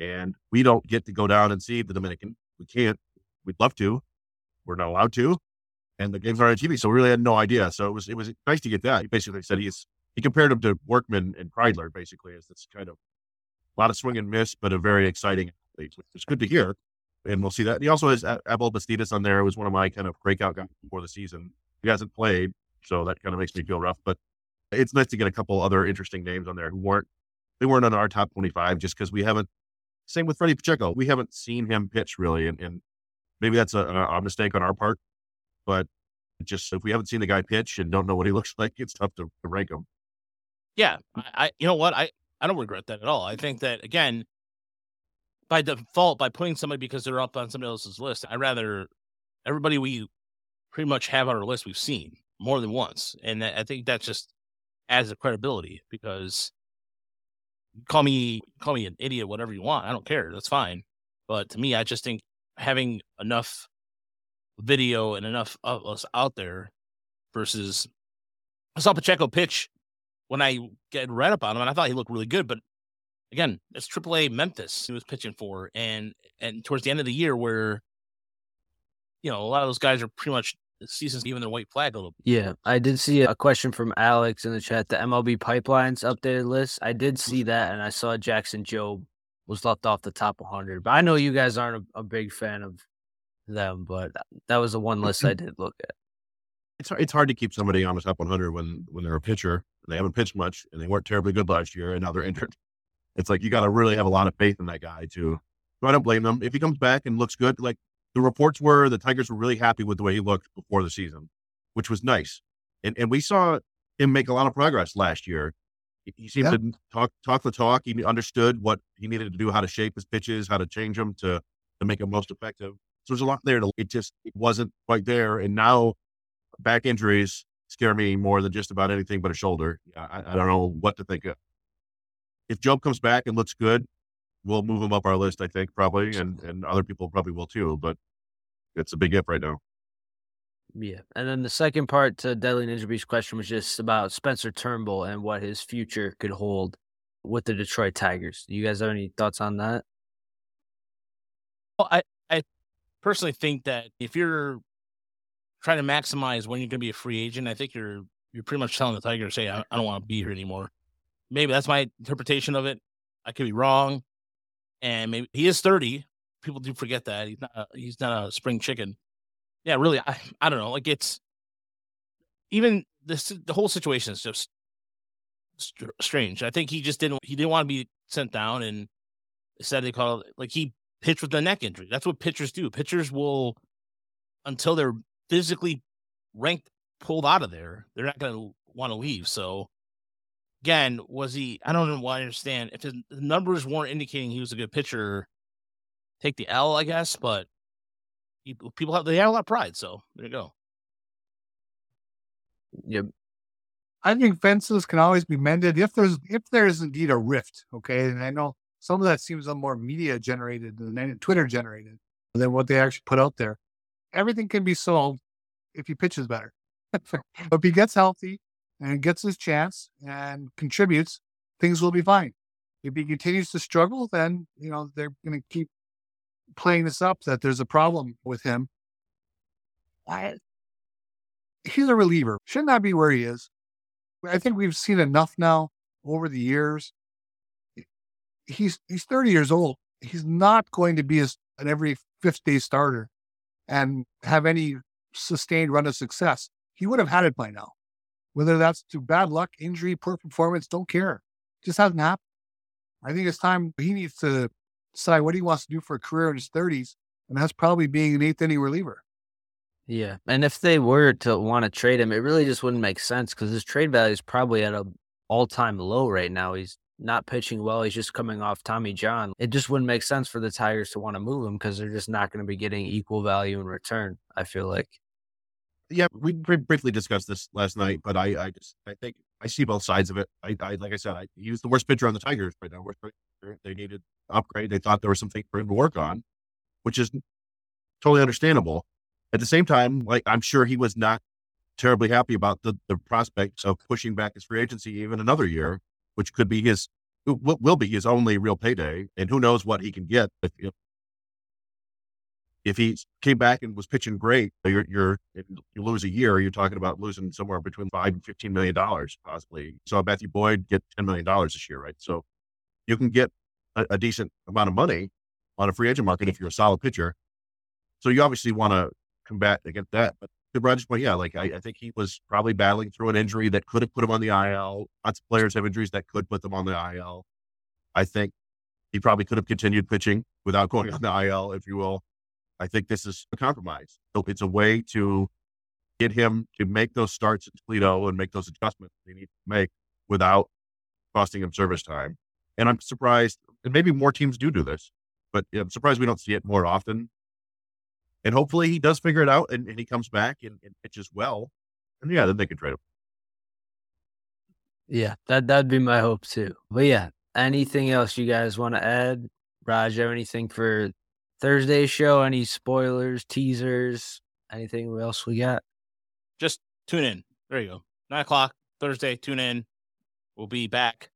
And we don't get to go down and see the Dominican. We can't. We'd love to. We're not allowed to. And the games aren't on TV. So we really had no idea. So it was it was nice to get that. He basically said he's he compared him to Workman and Kreidler, basically, as this kind of a lot of swing and miss, but a very exciting athlete, which is good to hear. And we'll see that. And he also has Abel Bastidas on there. It was one of my kind of breakout guys before the season. He hasn't played, so that kind of makes me feel rough. But it's nice to get a couple other interesting names on there who weren't they weren't on our top twenty five just because we haven't. Same with Freddie Pacheco. We haven't seen him pitch really, and, and maybe that's a, a mistake on our part. But just if we haven't seen the guy pitch and don't know what he [laughs] looks like, it's tough to, to rank him. Yeah, I, you know what I I don't regret that at all. I think that again, by default, by putting somebody because they're up on somebody else's list, I rather everybody we pretty much have on our list we've seen more than once, and I think that just adds a credibility because call me call me an idiot, whatever you want, I don't care, that's fine. But to me, I just think having enough video and enough of us out there versus I saw Pacheco pitch when I get read up on him, and I thought he looked really good. But again, it's AAA Memphis he was pitching for, and and towards the end of the year, where you know a lot of those guys are pretty much season's even their white flag a little. Bit. Yeah, I did see a question from Alex in the chat. The MLB pipelines updated list. I did mm-hmm. see that, and I saw Jackson Jobe was left off the top 100. But I know you guys aren't a, a big fan of them, but that was the one list I [clears throat] did look at. It's hard, it's hard to keep somebody on the top 100 when when they're a pitcher. They haven't pitched much, and they weren't terribly good last year, and now they're [laughs] injured. It's like you got to really have a lot of faith in that guy too. So I don't blame them if he comes back and looks good. Like the reports were, the Tigers were really happy with the way he looked before the season, which was nice. And and we saw him make a lot of progress last year. He seemed yeah. to talk talk the talk. He understood what he needed to do, how to shape his pitches, how to change them to to make them most effective. So there's a lot there. To, it just it wasn't quite there. And now back injuries scare me more than just about anything but a shoulder. I, I don't know what to think of. If Jobe comes back and looks good, we'll move him up our list, I think, probably. And, and other people probably will too. But it's a big if right now. Yeah. And then the second part to Deadly Ninja Beast question was just about Spencer Turnbull and what his future could hold with the Detroit Tigers. Do you guys have any thoughts on that? Well, I, I personally think that if you're trying to maximize when you're going to be a free agent, I think you're you're pretty much telling the Tigers, "Say, I, I don't want to be here anymore." Maybe that's my interpretation of it. I could be wrong, and maybe he is 30. People do forget that he's not a, he's not a spring chicken. Yeah, really, I I don't know. Like it's even this the whole situation is just st- strange. I think he just didn't he didn't want to be sent down, and said they call it like he pitched with a neck injury. That's what pitchers do. Pitchers will until they're physically ranked pulled out of there, they're not going to want to leave. So again, was he? I don't know why I understand if his numbers weren't indicating he was a good pitcher. Take the L, I guess, but people have they have a lot of pride. So there you go. Yep. I think fences can always be mended if there's if there's indeed a rift. Okay, and I know some of that seems a more media generated than Twitter generated than what they actually put out there everything can be solved if he pitches better. [laughs] if he gets healthy and gets his chance and contributes, things will be fine. If he continues to struggle, then you know they're going to keep playing this up that there's a problem with him. I, he's a reliever. Should not that be where he is. I think we've seen enough now over the years. He's he's 30 years old. He's not going to be an every fifth day starter and have any sustained run of success, he would have had it by now. Whether that's to bad luck, injury, poor performance, don't care. just hasn't happened. I think it's time he needs to decide what he wants to do for a career in his 30s, and that's probably being an eighth inning reliever. Yeah, and if they were to want to trade him, it really just wouldn't make sense because his trade value is probably at a all time low right now. He's not pitching well. He's just coming off Tommy John. It just wouldn't make sense for the Tigers to want to move him because they're just not going to be getting equal value in return. I feel like. Yeah, we briefly discussed this last night, but I, I just, I think I see both sides of it. I, I like I said, I, he was the worst pitcher on the Tigers right now. Worst pitcher. They needed upgrade. They thought there was something for him to work on, which is totally understandable. At the same time, like I'm sure he was not terribly happy about the, the prospects of pushing back his free agency even another year which could be his what will be his only real payday, and who knows what he can get if if, if he came back and was pitching great. Uh, you're you're you lose a year, you're talking about losing somewhere between five and fifteen million dollars possibly. So Matthew Boyd get ten million dollars this year, right? So you can get a, a decent amount of money on a free agent market if you're a solid pitcher. So you obviously want to combat against that, but to Roger's point, yeah, like I, I, think he was probably battling through an injury that could have put him on the IL. Lots of players have injuries that could put them on the IL. I think he probably could have continued pitching without going on the IL, if you will. I think this is a compromise. So it's a way to get him to make those starts at Toledo and make those adjustments he needs to make without costing him service time. And I'm surprised, and maybe more teams do do this, but I'm surprised we don't see it more often and hopefully he does figure it out and, and he comes back and, and pitches well. And yeah, then they can trade him. Yeah, that that'd be my hope too. But yeah, anything else you guys want to add? Raj, have anything for Thursday's show? Any spoilers, teasers, Anything else we got? Just tune in. There you go. Nine o'clock Thursday. Tune in. We'll be back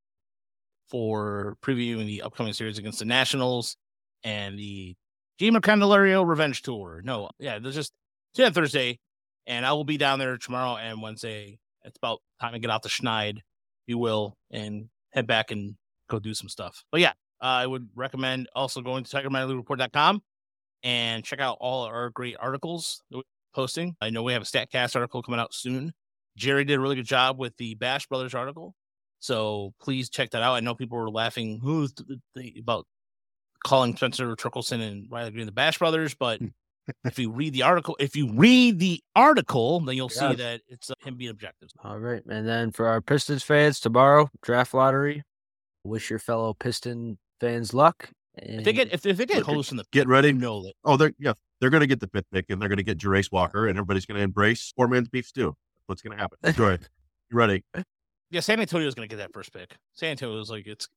for previewing the upcoming series against the Nationals and the Jeimer Candelario Revenge Tour. No, yeah, there's just in Thursday, and I will be down there tomorrow and Wednesday. It's about time to get out the Schneid, if you will, and head back and go do some stuff. But yeah, uh, I would recommend also going to TigerMinorLeagueReport.com and check out all our great articles posting. I know we have a StatCast article coming out soon. Jerry did a really good job with the Bash Brothers article. So please check that out. I know people were laughing about calling Spencer Torkelson and Riley Greene the Bash Brothers, but [laughs] if you read the article, if you read the article, then you'll see that it's uh, him being objective. All right. And then for our Pistons fans, tomorrow, draft lottery. Wish your fellow Piston fans luck. And If they get if, if they get Look, host in the Get ready. you know that Oh, they're yeah, they're going to get the fifth pick, and they're going to get Jarace Walker, and everybody's going to embrace poor man's beef stew. That's what's going to happen. Enjoy. [laughs] you ready? yeah, San Antonio's gonna get that first pick. San Antonio's like it's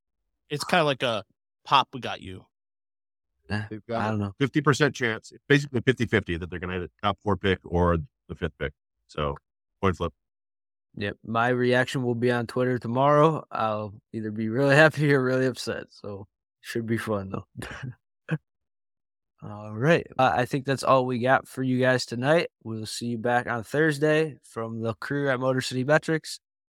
it's kind of like a pop. We got you. They've I don't know. fifty percent chance, basically 50-50 that they're going to hit a top four pick or the fifth pick. So coin flip. Yep. My reaction will be on Twitter tomorrow. I'll either be really [laughs] happy or really upset. So should be fun though. [laughs] all right. Uh, I think that's all we got for you guys tonight. We'll see you back on Thursday from the crew at Motor City Metrics.